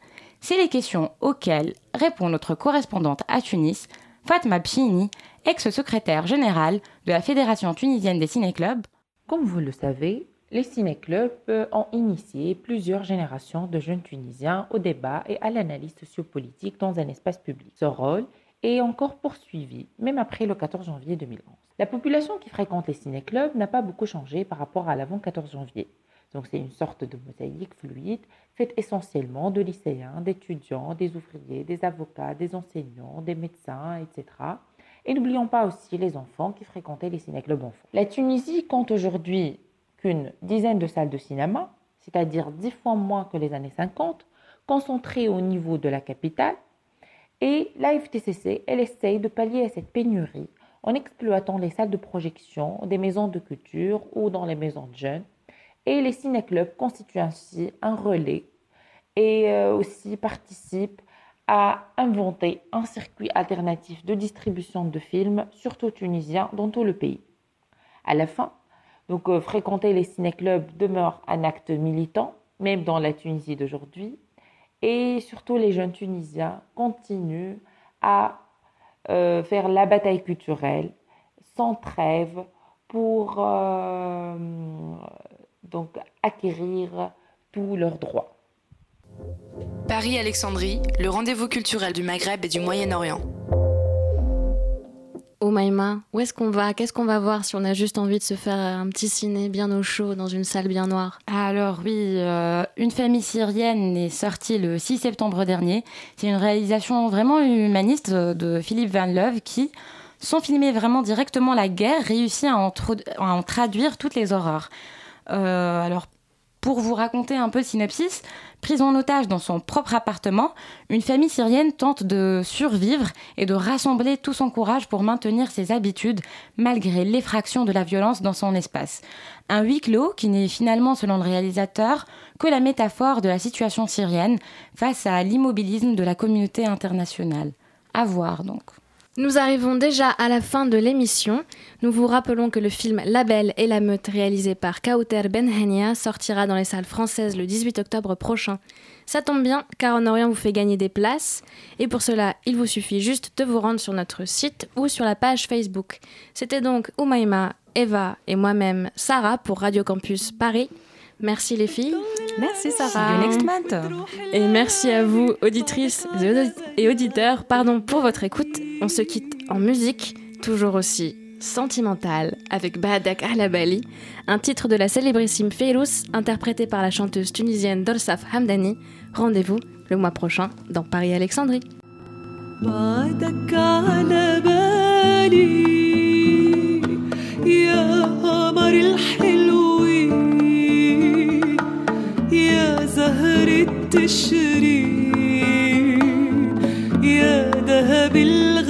C'est les questions auxquelles répond notre correspondante à Tunis, Fatma Bchini, ex-secrétaire générale de la Fédération tunisienne des ciné-clubs. Comme vous le savez, les ciné-clubs ont initié plusieurs générations de jeunes Tunisiens au débat et à l'analyse sociopolitique dans un espace public. Est encore poursuivi, même après le 14 janvier 2011. La population qui fréquente les ciné-clubs n'a pas beaucoup changé par rapport à l'avant 14 janvier. Donc c'est une sorte de mosaïque fluide faite essentiellement de lycéens, d'étudiants, des ouvriers, des avocats, des enseignants, des médecins, etc. Et n'oublions pas aussi les enfants qui fréquentaient les ciné-clubs enfants. La Tunisie compte aujourd'hui qu'une dizaine de salles de cinéma, c'est-à-dire dix fois moins que les années 50, concentrées au niveau de la capitale. Et la FTCC, elle essaye de pallier à cette pénurie en exploitant les salles de projection des maisons de culture ou dans les maisons de jeunes. Et les ciné-clubs constituent ainsi un relais et euh, aussi participent à inventer un circuit alternatif de distribution de films, surtout tunisiens, dans tout le pays. À la fin, donc euh, fréquenter les ciné-clubs demeure un acte militant, même dans la Tunisie d'aujourd'hui, et surtout les jeunes Tunisiens continuent à euh, faire la bataille culturelle sans trêve pour euh, donc acquérir tous leurs droits. Paris-Alexandrie, le rendez-vous culturel du Maghreb et du Moyen-Orient. Oh Maïma, où est-ce qu'on va? Qu'est-ce qu'on va voir si on a juste envie de se faire un petit ciné bien au chaud dans une salle bien noire? Alors oui, euh, Une famille syrienne est sortie le 6 septembre dernier. C'est une réalisation vraiment humaniste de Philippe Van Leuve qui, sans filmer vraiment directement la guerre, réussit à en, à en traduire toutes les horreurs. Euh, alors pour vous raconter un peu synopsis, prise en otage dans son propre appartement, une famille syrienne tente de survivre et de rassembler tout son courage pour maintenir ses habitudes malgré l'effraction de la violence dans son espace. Un huis clos qui n'est finalement, selon le réalisateur, que la métaphore de la situation syrienne face à l'immobilisme de la communauté internationale. À voir donc. Nous arrivons déjà à la fin de l'émission. Nous vous rappelons que le film La Belle et la Meute, réalisé par Kauter Benhania, sortira dans les salles françaises le 18 octobre prochain. Ça tombe bien, car en Orient vous fait gagner des places, et pour cela, il vous suffit juste de vous rendre sur notre site ou sur la page Facebook. C'était donc Umaima, Eva et moi-même, Sarah, pour Radio Campus Paris. Merci les filles. Merci Sarah. next month. Et merci à vous, auditrices et auditeurs, pardon pour votre écoute. On se quitte en musique, toujours aussi sentimentale, avec Bahadak Ahlabali, un titre de la célébrissime Feyrous, interprété par la chanteuse tunisienne Dorsaf Hamdani. Rendez-vous le mois prochain dans Paris-Alexandrie. زهر التشريق يا ذهب الليل